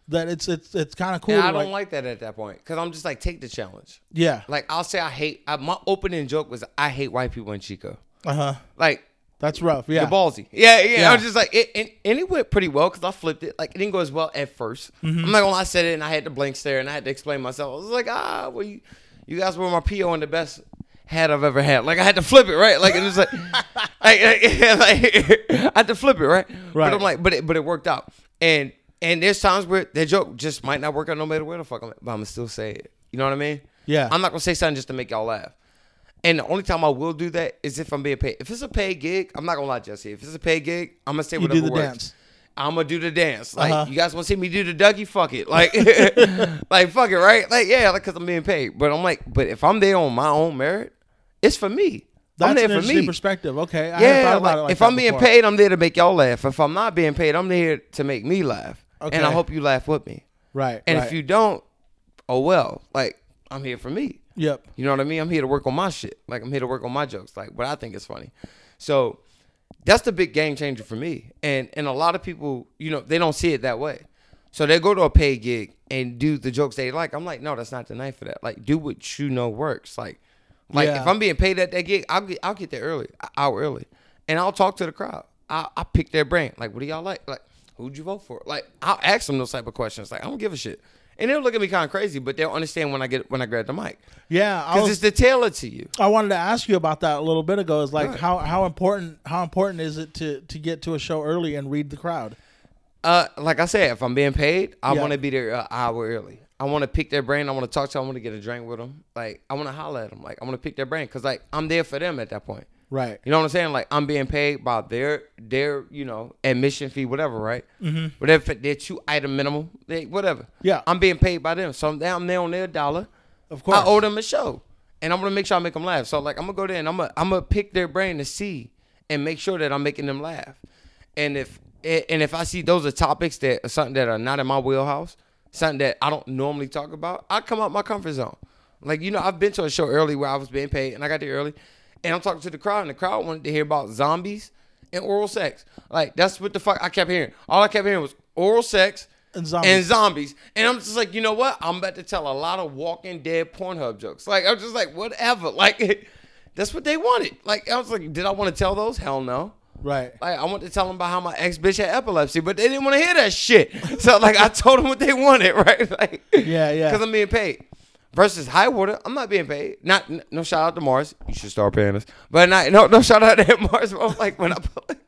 That it's it's it's kind of cool. And I don't like, like that at that point because I'm just like, take the challenge. yeah. Like I'll say I hate. I, my opening joke was I hate white people in Chico. Uh-huh. Like That's rough. Yeah. You're ballsy. Yeah, yeah. Yeah. I was just like, it, and, and it went pretty well because I flipped it. Like, it didn't go as well at 1st i I'm not gonna lie, I said it and I had to blank stare and I had to explain myself. I was like, ah, well, you, you guys were my PO and the best hat I've ever had. Like, I had to flip it, right? Like, it was like, like, like, I had to flip it, right? Right. But I'm like, but it, but it worked out. And and there's times where that joke just might not work out no matter where the fuck I'm at, but I'm gonna still say it. You know what I mean? Yeah. I'm not gonna say something just to make y'all laugh. And the only time I will do that is if I'm being paid. If it's a paid gig, I'm not gonna lie, Jesse. If it's a paid gig, I'm gonna say You whatever do the works. dance. I'm gonna do the dance. Like Uh-huh. you guys want to see me do the Dougie? Fuck it. Like, like fuck it, right? Like yeah, like because I'm being paid. But I'm like, but if I'm there on my own merit, it's for me. That's I'm there an for interesting me. perspective. Okay. I hadn't Yeah, thought about it like if that I'm being before. paid, I'm there to make y'all laugh. If I'm not being paid, I'm there to make me laugh. Okay. And I hope you laugh with me. Right. And right. if you don't, oh well. Like I'm here for me. Yep. You know what I mean? I'm here to work on my shit. Like I'm here to work on my jokes. Like what I think is funny. So that's the big game changer for me. And and a lot of people, you know, they don't see it that way. So they go to a paid gig and do the jokes they like. I'm like, no, that's not the night for that. Like, do what you know works. Like, like Yeah. if I'm being paid at that gig, I'll get I'll get there early, hour early, and I'll talk to the crowd. I I pick their brain. Like, what do y'all like? Like, who'd you vote for? Like, I'll ask them those type of questions. Like, I don't give a shit. And they'll look at me kind of crazy, but they'll understand when I get when I grab the mic Yeah. I because it's the tailor to you. I wanted to ask you about that a little bit ago. Is like Right. how how important how important is it to to get to a show early and read the crowd? Uh, like I said, if I'm being paid, I Yeah. want to be there an hour early. I want to pick their brain. I want to talk to them. I want to get a drink with them. Like I want to holler at them. Like I want to pick their brain because like I'm there for them at that point. Right. You know what I'm saying? Like I'm being paid by their their you know admission fee, whatever, right? Mm-hmm. Whatever their two item minimum, they, whatever. Yeah. I'm being paid by them, so I'm there, I'm there on their dollar. Of course. I owe them a show, and I'm gonna make sure I make them laugh. So like I'm gonna go there and I'm gonna I'm gonna pick their brain to see and make sure that I'm making them laugh. And if and if I see those are topics that are something that are not in my wheelhouse, something that I don't normally talk about, I come out my comfort zone. Like you know, I've been to a show early where I was being paid, and I got there early, and I'm talking to the crowd, and the crowd wanted to hear about zombies and oral sex. Like that's what the fuck I kept hearing. All I kept hearing was oral sex And zombies. and zombies. And I'm just like, you know what? I'm about to tell a lot of Walking Dead Pornhub jokes. Like I'm just like, whatever. Like that's what they wanted. Like I was like, did I want to tell those? Hell no. Right. Like I wanted to tell them about how my ex bitch had epilepsy, but they didn't want to hear that shit. So like I told them what they wanted, right? Like Yeah, yeah. because I'm being paid. Versus high water, I'm not being paid. Not no shout out to Mars. You should start paying us. But not no no shout out to Mars. But I'm like when I put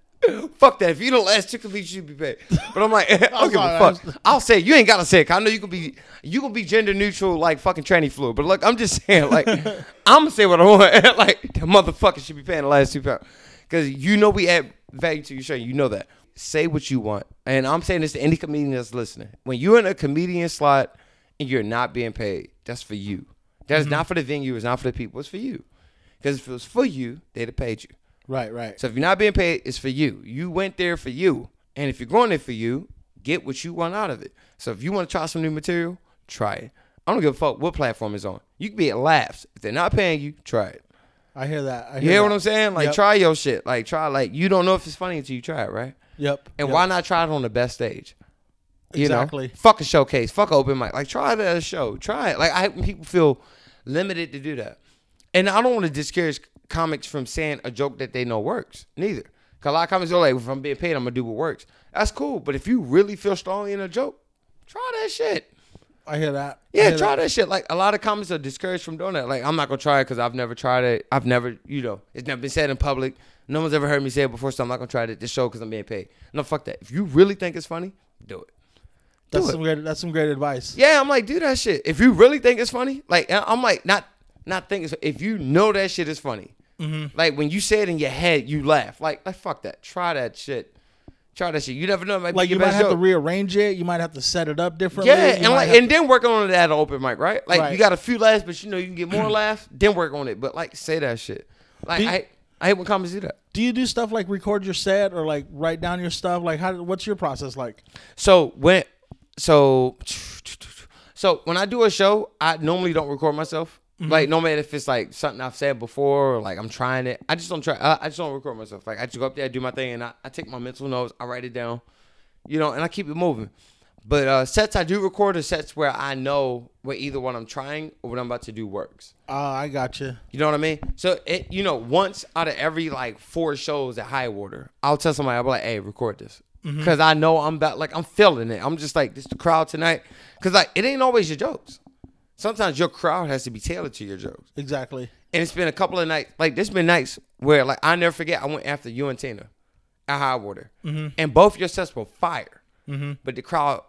fuck that. If you the last chick to leave, you should be paid. But I'm like, I don't give a fuck. I'll say it. you ain't gotta say it. I know you can be you can be gender neutral like fucking tranny fluid. But look, I'm just saying like I'm gonna say what I want. like the motherfucker should be paying the last two pounds because you know we add value to your show. You know that. Say what you want, and I'm saying this to any comedian that's listening. When you're in a comedian slot and you're not being paid, that's for you. That's mm-hmm. not for the venue. It's not for the people. It's for you. Because if it was for you, they'd have paid you. Right, right. So if you're not being paid, it's for you. You went there for you. And if you're going there for you, get what you want out of it. So if you want to try some new material, try it. I don't give a fuck what platform it's on. You can be at laughs. If they're not paying you, try it. I hear that. I You hear hear that. what I'm saying? Like Yep. try your shit. Like try like you don't know if it's funny until you try it, right? Yep. And yep. why not try it on the best stage? You Exactly. know, fuck a showcase, fuck open mic. Like try it at a show. Try it. Like I people feel limited to do that. And I don't want to discourage comics from saying a joke that they know works. Neither. Cause a lot of comics are like, if I'm being paid, I'm gonna do what works. That's cool. But if you really feel strongly in a joke, try that shit. I hear that. Yeah, hear try that. shit. Like a lot of comics are discouraged from doing that. Like I'm not gonna try it because I've never tried it. I've never, you know, it's never been said in public. No one's ever heard me say it before, so I'm not gonna try it at this show because I'm being paid. No, fuck that. If you really think it's funny, do it. Do That's it. some great. That's some great advice. Yeah, I'm like, do that shit. If you really think it's funny, like I'm like, not not think it's. If you know that shit is funny, Mm-hmm. like when you say it in your head, you laugh. Like, like fuck that. Try that shit. Try that shit. You never know. It might Like you might have to rearrange it. You might have to set it up differently. Yeah, You and like and then work on it at an open mic, right? Like Right. you got a few laughs, but you know you can get more laughs. Then work on it, but like say that shit. Like you- I, I hate when comics do that. Do you do stuff like record your set or like write down your stuff? Like how? What's your process like? So when, so, so when I do a show, I normally don't record myself. Mm-hmm. Like no matter if it's like something I've said before or like I'm trying it, I just don't try. I, I just don't record myself. Like I just go up there, I do my thing, and I, I take my mental notes, I write it down, you know, and I keep it moving. But uh, sets I do record are sets where I know where either what I'm trying or what I'm about to do works. Uh, I got you. You know what I mean? So it, you know, once out of every like four shows at High Water, I'll tell somebody, I'll be like, "Hey, record this," because I know I'm about like I'm feeling it. I'm just like this the crowd tonight, because like it ain't always your jokes. Sometimes your crowd has to be tailored to your jokes, Exactly. and it's been a couple of nights. Like there's been nights where like I never forget. I went after you and Tina at High Water, and both your sets were fire, but the crowd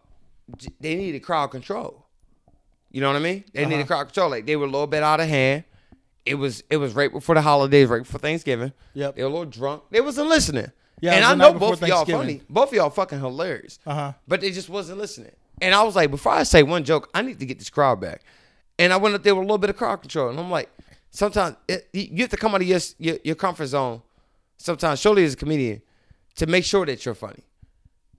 they needed crowd control. You know what I mean? They needed crowd control. Like they were a little bit out of hand. It was it was right before the holidays, right before Thanksgiving. Yep. They were a little drunk. They wasn't listening. Yeah, and was I know both of y'all funny. Both of y'all fucking hilarious. Uh-huh. But they just wasn't listening. And I was like, before I say one joke, I need to get this crowd back. And I went up there with a little bit of crowd control. And I'm like, sometimes it, you have to come out of your, your your comfort zone. Sometimes, surely as a comedian, to make sure that you're funny.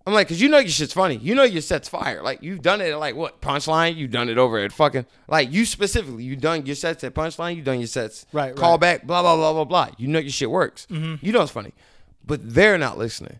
I'm like, cause you know your shit's funny. You know your set's fire. Like you've done it at like what punchline? You've done it over at fucking like you specifically. You done your sets at punchline. You done your sets Right, call right. back. Blah blah blah blah blah. You know your shit works. Mm-hmm. You know it's funny, but they're not listening.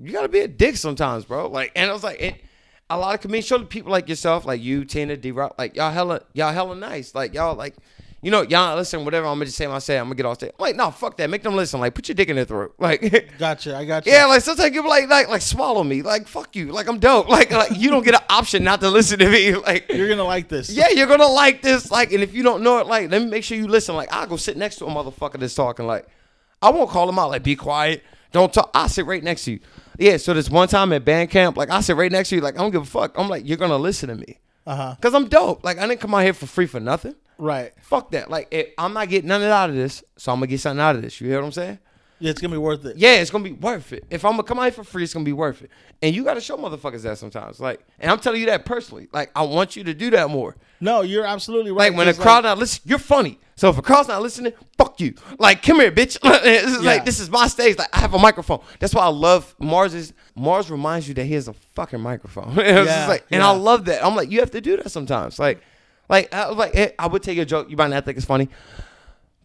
You gotta be a dick sometimes, bro. Like, and I was like, it, a lot of comedians, surely people like yourself, like you, Tina, D Rock, like y'all hella, y'all hella nice. Like y'all like. You know, y'all listen, whatever. I'm gonna just say my say. I'm gonna get off stage. I'm like, no, fuck that. Make them listen. Like, put your dick in their throat. Like, Gotcha. I got you. yeah, like sometimes people like like like swallow me. Like fuck you. Like I'm dope. Like like you don't get an option not to listen to me. Like You're gonna like this. yeah, you're gonna like this. Like, and if you don't know it, like let me make sure you listen. Like I'll go sit next to a motherfucker that's talking. Like I won't call him out. Like be quiet. Don't talk. I'll sit right next to you. Yeah. So this one time at band camp, like I sit right next to you. Like I don't give a fuck. I'm like you're gonna listen to me. Uh huh. Cause I'm dope. Like I didn't come out here for free for nothing. Right. Fuck that. Like if I'm not getting nothing out of this, so I'm gonna get something out of this. You hear what I'm saying? Yeah, it's gonna be worth it. Yeah, it's gonna be worth it. If I'm gonna come out here for free, it's gonna be worth it. And you gotta show motherfuckers that sometimes. Like, and I'm telling you that personally. Like, I want you to do that more. No, you're absolutely right. Like when a crowd not listening, you're funny. So if a crowd's not listening, fuck you. Like, come here, bitch. this is Yeah. like this is my stage. Like I have a microphone. That's why I love Mars. Is Mars reminds you that he has a fucking microphone. Yeah, like, and yeah. I love that. I'm like, you have to do that sometimes. Like, like I was like, eh, I would take a joke. You might not think it's funny.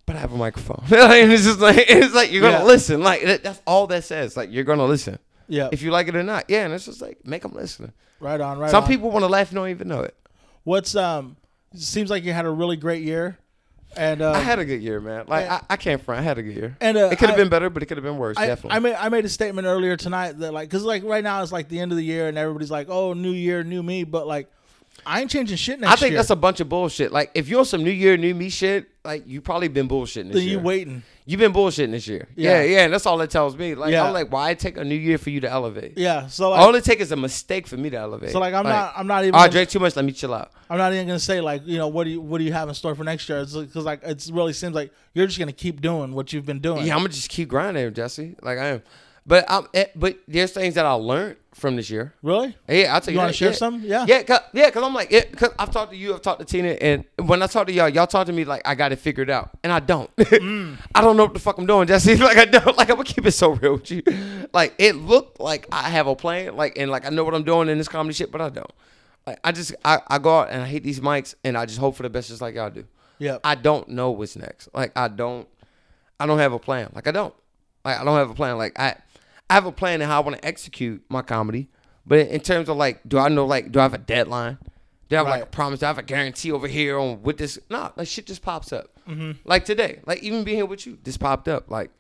But I have a microphone. and it's just like it's like you're gonna Yeah. listen. Like that- that's all that says. Like you're gonna listen. Yeah. If you like it or not. Yeah, and it's just like make them listen. right on. Right Some on. people want to laugh and don't even know it. What's um? Seems like you had a really great year, and uh, I had a good year, man. Like Yeah. I, I can't front. I had a good year. And, uh, it could have been better, but it could have been worse. I, definitely. I made I made a statement earlier tonight that like because like right now it's like the end of the year and everybody's like oh new year new me but like I ain't changing shit next year. I think year. that's a bunch of bullshit. Like if you're on some New Year, New Me shit, like you probably been bullshitting this Then year. you waiting. You've been bullshitting this year. Yeah. Yeah, yeah, and that's all it tells me. Like Yeah. I'm like, why take a new year for you to elevate? Yeah. So like, all it takes is a mistake for me to elevate. so like I'm not I'm not even I gonna- drank too much. Let me chill out. I'm not even gonna say like you know what do you what do you have in store for next year? Because like it really seems like you're just gonna keep doing what you've been doing. Yeah, I'm gonna just keep grinding, Jesse. Like I am. But I'm, eh, but there's things that I learned from this year. Really? Yeah, I'll tell you. You want to share yeah. some? Yeah. Yeah, cause, yeah, cause I'm like, yeah, cause I've talked to you, I've talked to Tina, and when I talk to y'all, y'all talk to me like I got it figured out, and I don't. Mm. I don't know what the fuck I'm doing, Jesse. Like I don't. Like I'm gonna keep it so real with you. Like it looked like I have a plan, like and like I know what I'm doing in this comedy shit, but I don't. Like I just I, I go out and I hate these mics, and I just hope for the best, just like y'all do. Yeah. I don't know what's next. Like I don't, I don't have a plan. Like I don't. Like I don't have a plan. Like I, I have a plan in how I want to execute my comedy. But in terms of like, do I know like, do I have a deadline? Do I have like a Right. promise? Do I have a guarantee over here on what this? No, like shit just pops up. Mm-hmm. Like today, like even being here with you, this popped up. Like,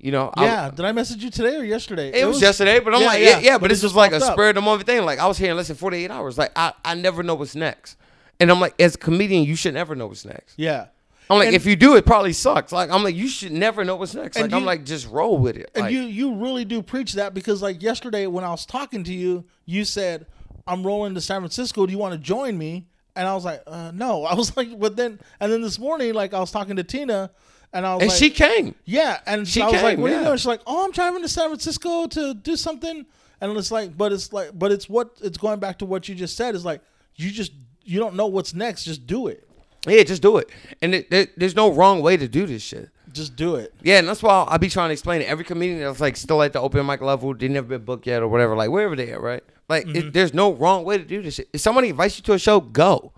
you know, I- yeah. Did I message you today or yesterday? it, was, yesterday, but I'm yeah, like, yeah, yeah, yeah, but but, this was like a spur of the moment thing. Like I was here in less than 48 hours. Like I, I never know what's next. And I'm like, as a comedian, you should never know what's next. Yeah. I'm like, And- if you do, it probably sucks. Like, I'm like, you should never know what's next. Like, I'm like, just roll with it. And Like, you you really do preach that because like yesterday when I was talking to you, you said I'm rolling to San Francisco. Do you want to join me? And I was like, uh, no. I was like, but then and then this morning, like I was talking to Tina, and I was and like, she came. yeah, and she I was like, came, what are you yeah. doing? She's like, oh, I'm driving to San Francisco to do something, and it's like, but it's like, but it's what it's going back to what you just said is like, you just you don't know what's next, just do it, Yeah, just do it. And it, there, there's no wrong way to do this shit. just do it. Yeah, and that's why I be trying to explain it. Every comedian that's like still at the open mic level, they never been booked yet or whatever, like wherever they at, right? Like, Mm-hmm. it, there's no wrong way to do this shit. If somebody invites you to a show, go.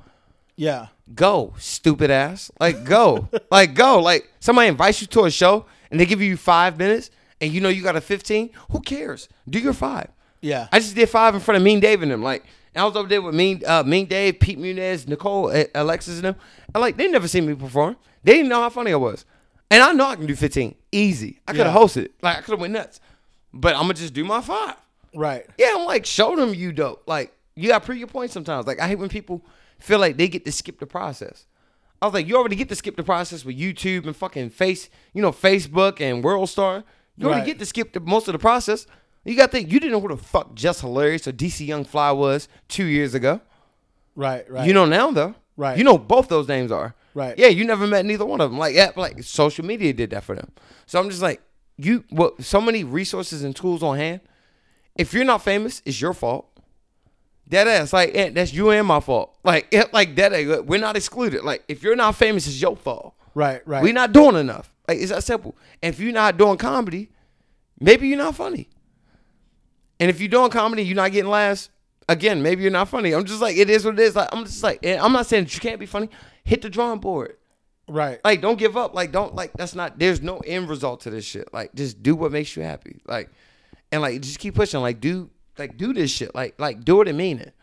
Yeah, Go, stupid ass. Like, go. like, go. Like, somebody invites you to a show and they give you five minutes and you know you got a 15, who cares? Do your five. yeah, I just did five in front of Mean Dave and them. Like, and I was over there with Mean, uh, Mean Dave, Pete Munez, Nicole, Alexis, and them. And like, they never seen me perform. They didn't know how funny I was. And I know I can do 15 easy. I could have Yeah. hosted. Like, I could have went nuts. But I'm gonna just do my five. right. Yeah, I'm like, show them you dope. Like, you got to prove your point sometimes. Like, I hate when people feel like they get to skip the process. I was like, you already get to skip the process with YouTube and fucking face, you know, Facebook and World Star. You already Right. get to skip the, most of the process. You got to think, you didn't know who the fuck Jess Hilarious or DC Young Fly was two years ago. Right, right. You know now, though. Right. You know both those names are. Right. Yeah, you never met neither one of them. Like, yeah, like social media did that for them. So I'm just like, you, what, so many resources and tools on hand. If you're not famous, it's your fault. Dead ass, like eh, that's you and my fault. Like, eh, like that, eh, we're not excluded. Like, if you're not famous, it's your fault. right, right. We're not doing enough. Like, it's that simple. And if you're not doing comedy, maybe you're not funny. And if you're doing comedy, you're not getting laughs. Again, maybe you're not funny. I'm just like, it is what it is. Like, I'm just like, I'm not saying that you can't be funny. Hit the drawing board. right. Like, don't give up. Like, don't like. That's not. There's no end result to this shit. Like, just do what makes you happy. Like, and like, just keep pushing. Like, do like do this shit. Like, like do it and mean it.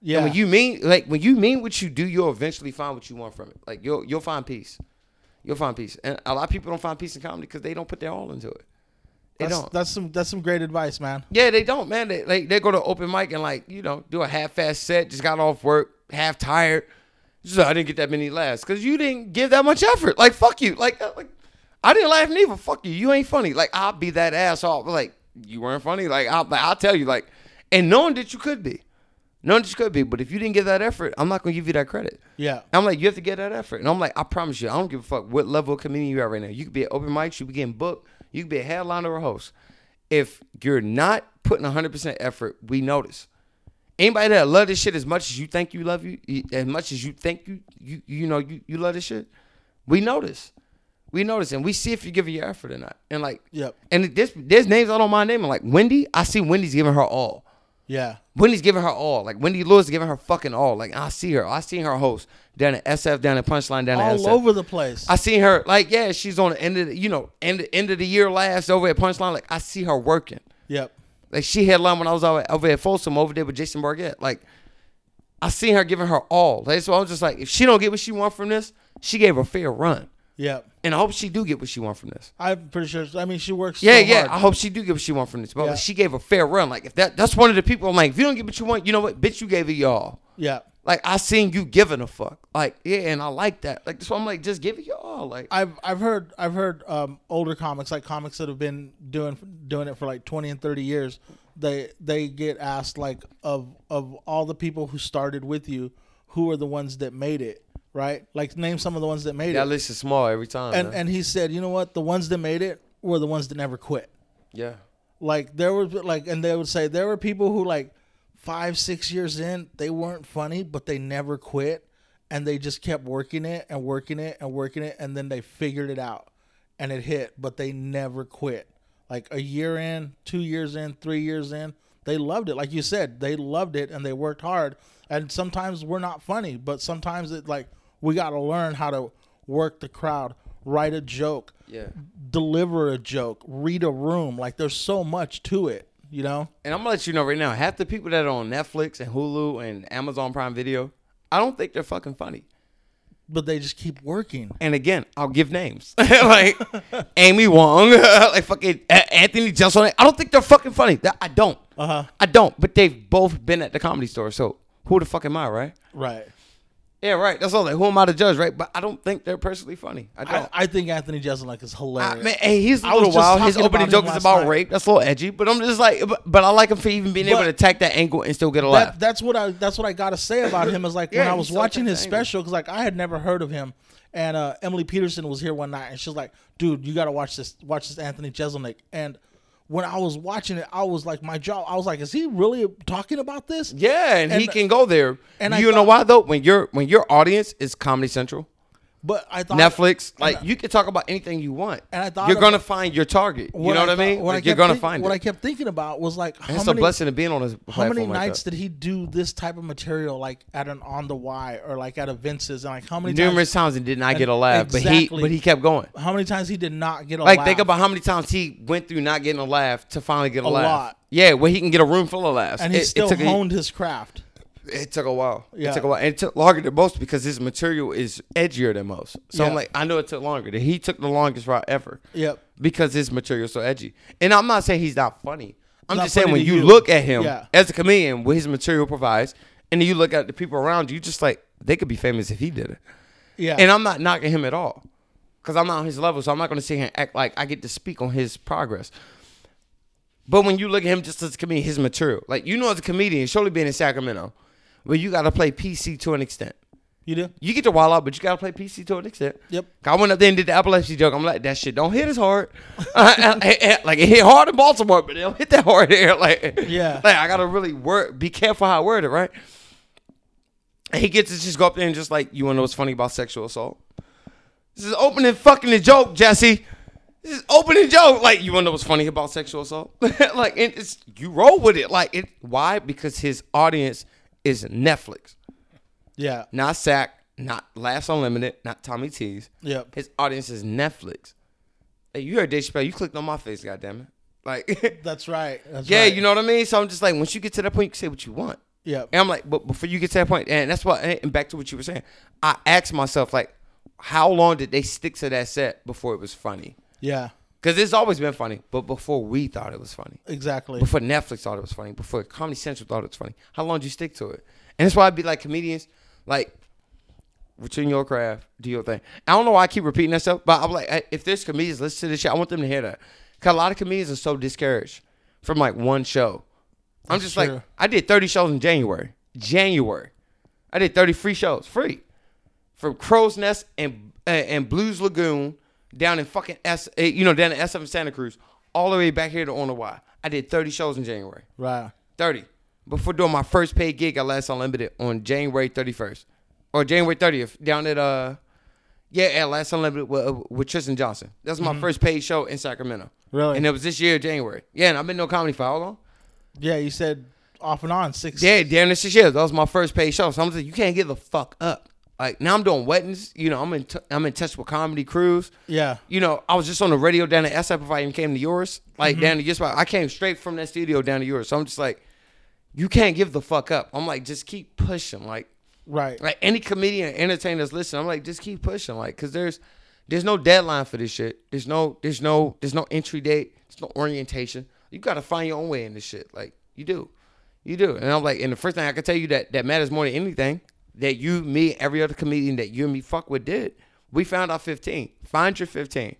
yeah. And when you mean like when you mean what you do, you'll eventually find what you want from it. Like you'll you'll find peace. You'll find peace. And a lot of people don't find peace in comedy because they don't put their all into it. They that's, don't. that's some that's some great advice, man. Yeah, they don't, man. They like they go to open mic and like you know do a half ass set. Just got off work, half tired. Just like, I didn't get that many laughs because you didn't give that much effort. Like fuck you. Like uh, like I didn't laugh neither. Fuck you. You ain't funny. Like I'll be that asshole. Like you weren't funny. Like I'll like, I'll tell you. Like and knowing that you could be, knowing that you could be. But if you didn't give that effort, I'm not gonna give you that credit. Yeah. I'm like, you have to get that effort. And I'm like, I promise you, I don't give a fuck what level of comedian you are right now. You could be at open mics, you be getting booked, you could be a headliner or a host. If you're not putting 100% effort, we notice. Anybody that love this shit as much as you think you love you, as much as you think you you you know you, you love this shit, we notice. We notice and we see if you're giving your effort or not. And like, Yep. and this there's names I don't mind naming. Like Wendy, I see Wendy's giving her all. Yeah. Wendy's giving her all. Like Wendy Lewis is giving her fucking all. Like I see her. I seen her host down at SF, down at Punchline, down at All SF. over the place. I seen her. Like yeah, she's on the end of the, you know end end of the year last over at Punchline. Like I see her working. yep. Like she headlined when I was over, over at Folsom over there with Jason Bargett. Like I seen her giving her all. Like, so I was just like, if she don't get what she want from this, she gave a fair run. Yep. And I hope she do get what she want from this. I'm pretty sure. I mean, she works. Yeah, so yeah. hard. I hope she do get what she want from this. But Yeah. she gave a fair run. Like if that that's one of the people I'm like, if you don't get what you want, you know what? Bitch, you gave it y'all. Yeah. Like I seen you giving a fuck. Like yeah, and I like that. Like so I'm like, just give it y'all. Like I've I've heard I've heard um, older comics like comics that have been doing doing it for like twenty and thirty years. They they get asked like of of all the people who started with you, who are the ones that made it, right? Like name some of the ones that made that it. That list is small every time. And man. and he said, you know what? The ones that made it were the ones that never quit. yeah. Like there was like, and they would say there were people who like five six years in they weren't funny, but they never quit, and they just kept working it and working it and working it, and then they figured it out, and it hit, but they never quit. Like a year in, two years in, three years in, they loved it. Like you said, they loved it and they worked hard. And sometimes we're not funny, but sometimes it like we got to learn how to work the crowd, write a joke, Yeah. deliver a joke, read a room. Like there's so much to it, you know? And I'm gonna let you know right now, half the people that are on Netflix and Hulu and Amazon Prime Video, I don't think they're fucking funny. But they just keep working. And again, I'll give names like Ali Wong, like fucking Anthony Jeselnik. I don't think they're fucking funny. I don't. Uh huh. I don't. But they've both been at the comedy store, so who the fuck am I, right? Right. Yeah, right. That's all. Like, who am I to judge, right? But I don't think they're personally funny. I I, don't. I think Anthony Jeselnik is I, hilarious. man, hey, he's a little wild. His opening joke is about night. rape. That's a little edgy, but I'm just like, but, but I like him for even being able to attack that angle and still get a laugh. that, that's what I that's what I got to say about him is like Yeah, when I was watching his special because like I had never heard of him and uh, Emily Peterson was here one night and she's like, dude, you got to watch this watch this Anthony Jeselnik and when I was watching it, I was like, my jaw, I was like, is he really talking about this? Yeah, and, he can go there. and And I you know thought- why though? When your when your audience is Comedy Central, But I thought Netflix, like and, you can talk about anything you want. And I thought you're gonna find your target. You know what I mean? what Like, I you're kept gonna think- find What it. I kept thinking about was like, how it's many, a blessing of being on how many nights that. did he do this type of material like at an on the Y or like at a Vince's and like how many Numerous times, times and did not get a laugh, but he but he kept going. how many times he did not get a laugh? Like laugh? think about how many times he went through not getting a laugh to finally get a, A laugh. lot. Yeah, where he can get a room full of laughs. and he It- it still took a- honed his craft. It took a while. Yeah. It took a while. And it took longer than most because his material is edgier than most. So Yeah. I'm like, I know it took longer. He took the longest route ever. Yep. Because his material is so edgy. And I'm not saying he's not funny. I'm Not just saying when you, you. look at him Yeah. as a comedian, what his material provides, and then you look at the people around you, just like they could be famous if he did it. Yeah. And I'm not knocking him at all. Because I'm not on his level, so I'm not gonna sit here and act like I get to speak on his progress. But when you look at him just as a comedian, his material, like you know, as a comedian, surely being in Sacramento, where you got to play PC to an extent. you do? You get to wild out, but you got to play PC to an extent. Yep. I went up there and did the epilepsy joke. I'm like, that shit don't hit as hard. like it hit hard in Baltimore, but it don't hit that hard here. Like, Yeah. like I gotta really work, be careful how I word it, right? And he gets to just go up there and just like, you wanna know what's funny about sexual assault? This is opening fucking the joke, Jesse. This is opening joke. Like, you wanna know what's funny about sexual assault? like, and it's you roll with it. Like, it why? Because his audience is Netflix, Yeah. not Sac, not Laughs Unlimited, not Tommy T's. Yep. His audience is Netflix. Hey, you heard Dave Chappelle. You clicked on my face, goddammit. Like, That's right. That's yeah, right. you know what I mean? So I'm just like, once you get to that point, you can say what you want. Yep. And I'm like, but before you get to that point, and that's what, and back to what you were saying, I asked myself, like, how long did they stick to that set before it was funny? Yeah. Because it's always been funny, but before we thought it was funny, Exactly. before Netflix thought it was funny, before Comedy Central thought it was funny, how long did you stick to it? And that's why I'd be like, comedians, like, return your craft, do your thing. I don't know why I keep repeating that stuff, but I'm like, if there's comedians listen to this shit, I want them to hear that. Because a lot of comedians are so discouraged from like one show. I'm That's just true. like, I did 30 shows in January. January. I did 30 free shows, free. From Crow's Nest and and Blues Lagoon down in fucking S, uh, you know, down in SF in Santa Cruz, all the way back here to On the Y. I did 30 shows in January. right. 30. Before doing my first paid gig at Laughs Unlimited on January 31st. Or January 30th down at, uh, yeah, at Laughs Unlimited with, uh, with Tristan Johnson. That's my first paid show in Sacramento. Really? And it was this year, January. Yeah, and I've been doing comedy for how long? yeah. You said off and on six. Yeah, damn near six years. That was my first paid show. So I'm just like, you can't give the fuck up. Like now I'm doing weddings. You know, I'm in t- I'm in touch with comedy crews. Yeah. You know, I was just on the radio down at SF before I even came to yours. Like mm-hmm. down to just about I came straight from that studio down to yours. So I'm just like, you can't give the fuck up. I'm like, just keep pushing. Like Right. like any comedian, entertainer that's listening, I'm like, just keep pushing. Like, cause there's there's no deadline for this shit. There's no there's no there's no entry date. There's no orientation. You gotta find your own way in this shit. Like you do, you do. And I'm like, and the first thing I can tell you that that matters more than anything, that you, me, every other comedian that you and me fuck with did. We found our 15. Find your 15.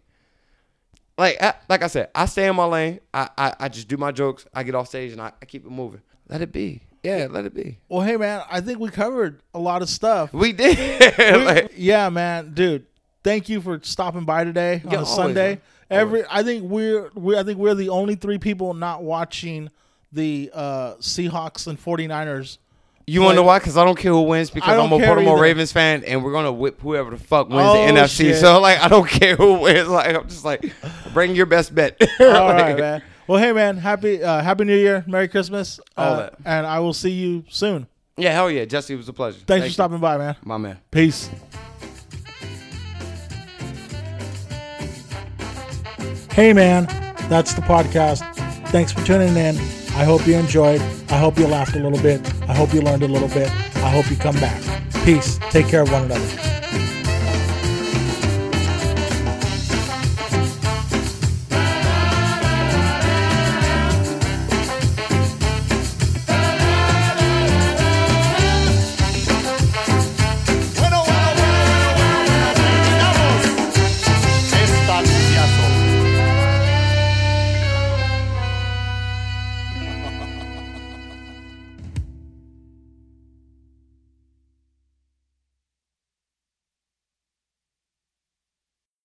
Like, I, like I said, I stay in my lane. I, I, I just do my jokes. I get off stage and I, I keep it moving. Let it be. Yeah, let it be. Well, hey man, I think we covered a lot of stuff. We did. Like, yeah, man, dude. Thank you for stopping by today on Yeah, a always, Sunday. man. Every, I think we're, we, I think we're the only three people not watching the uh, Seahawks and 49ers. You want to know why? Because I don't care who wins. Because I don't I'm a care Baltimore either. Ravens fan, and we're gonna whip whoever the fuck wins Oh, the NFC. shit. So like, I don't care who wins. Like, I'm just like, bring your best bet. All Like, right, man. Well, hey, man, happy uh, Happy New Year, Merry Christmas, All uh, that. and I will see you soon. Yeah, hell yeah, Jesse, it was a pleasure. Thanks Thank for you. stopping by, man. my man. Peace. Hey, man, that's the podcast. Thanks for tuning in. I hope you enjoyed. I hope you laughed a little bit. I hope you learned a little bit. I hope you come back. Peace. Take care of one another.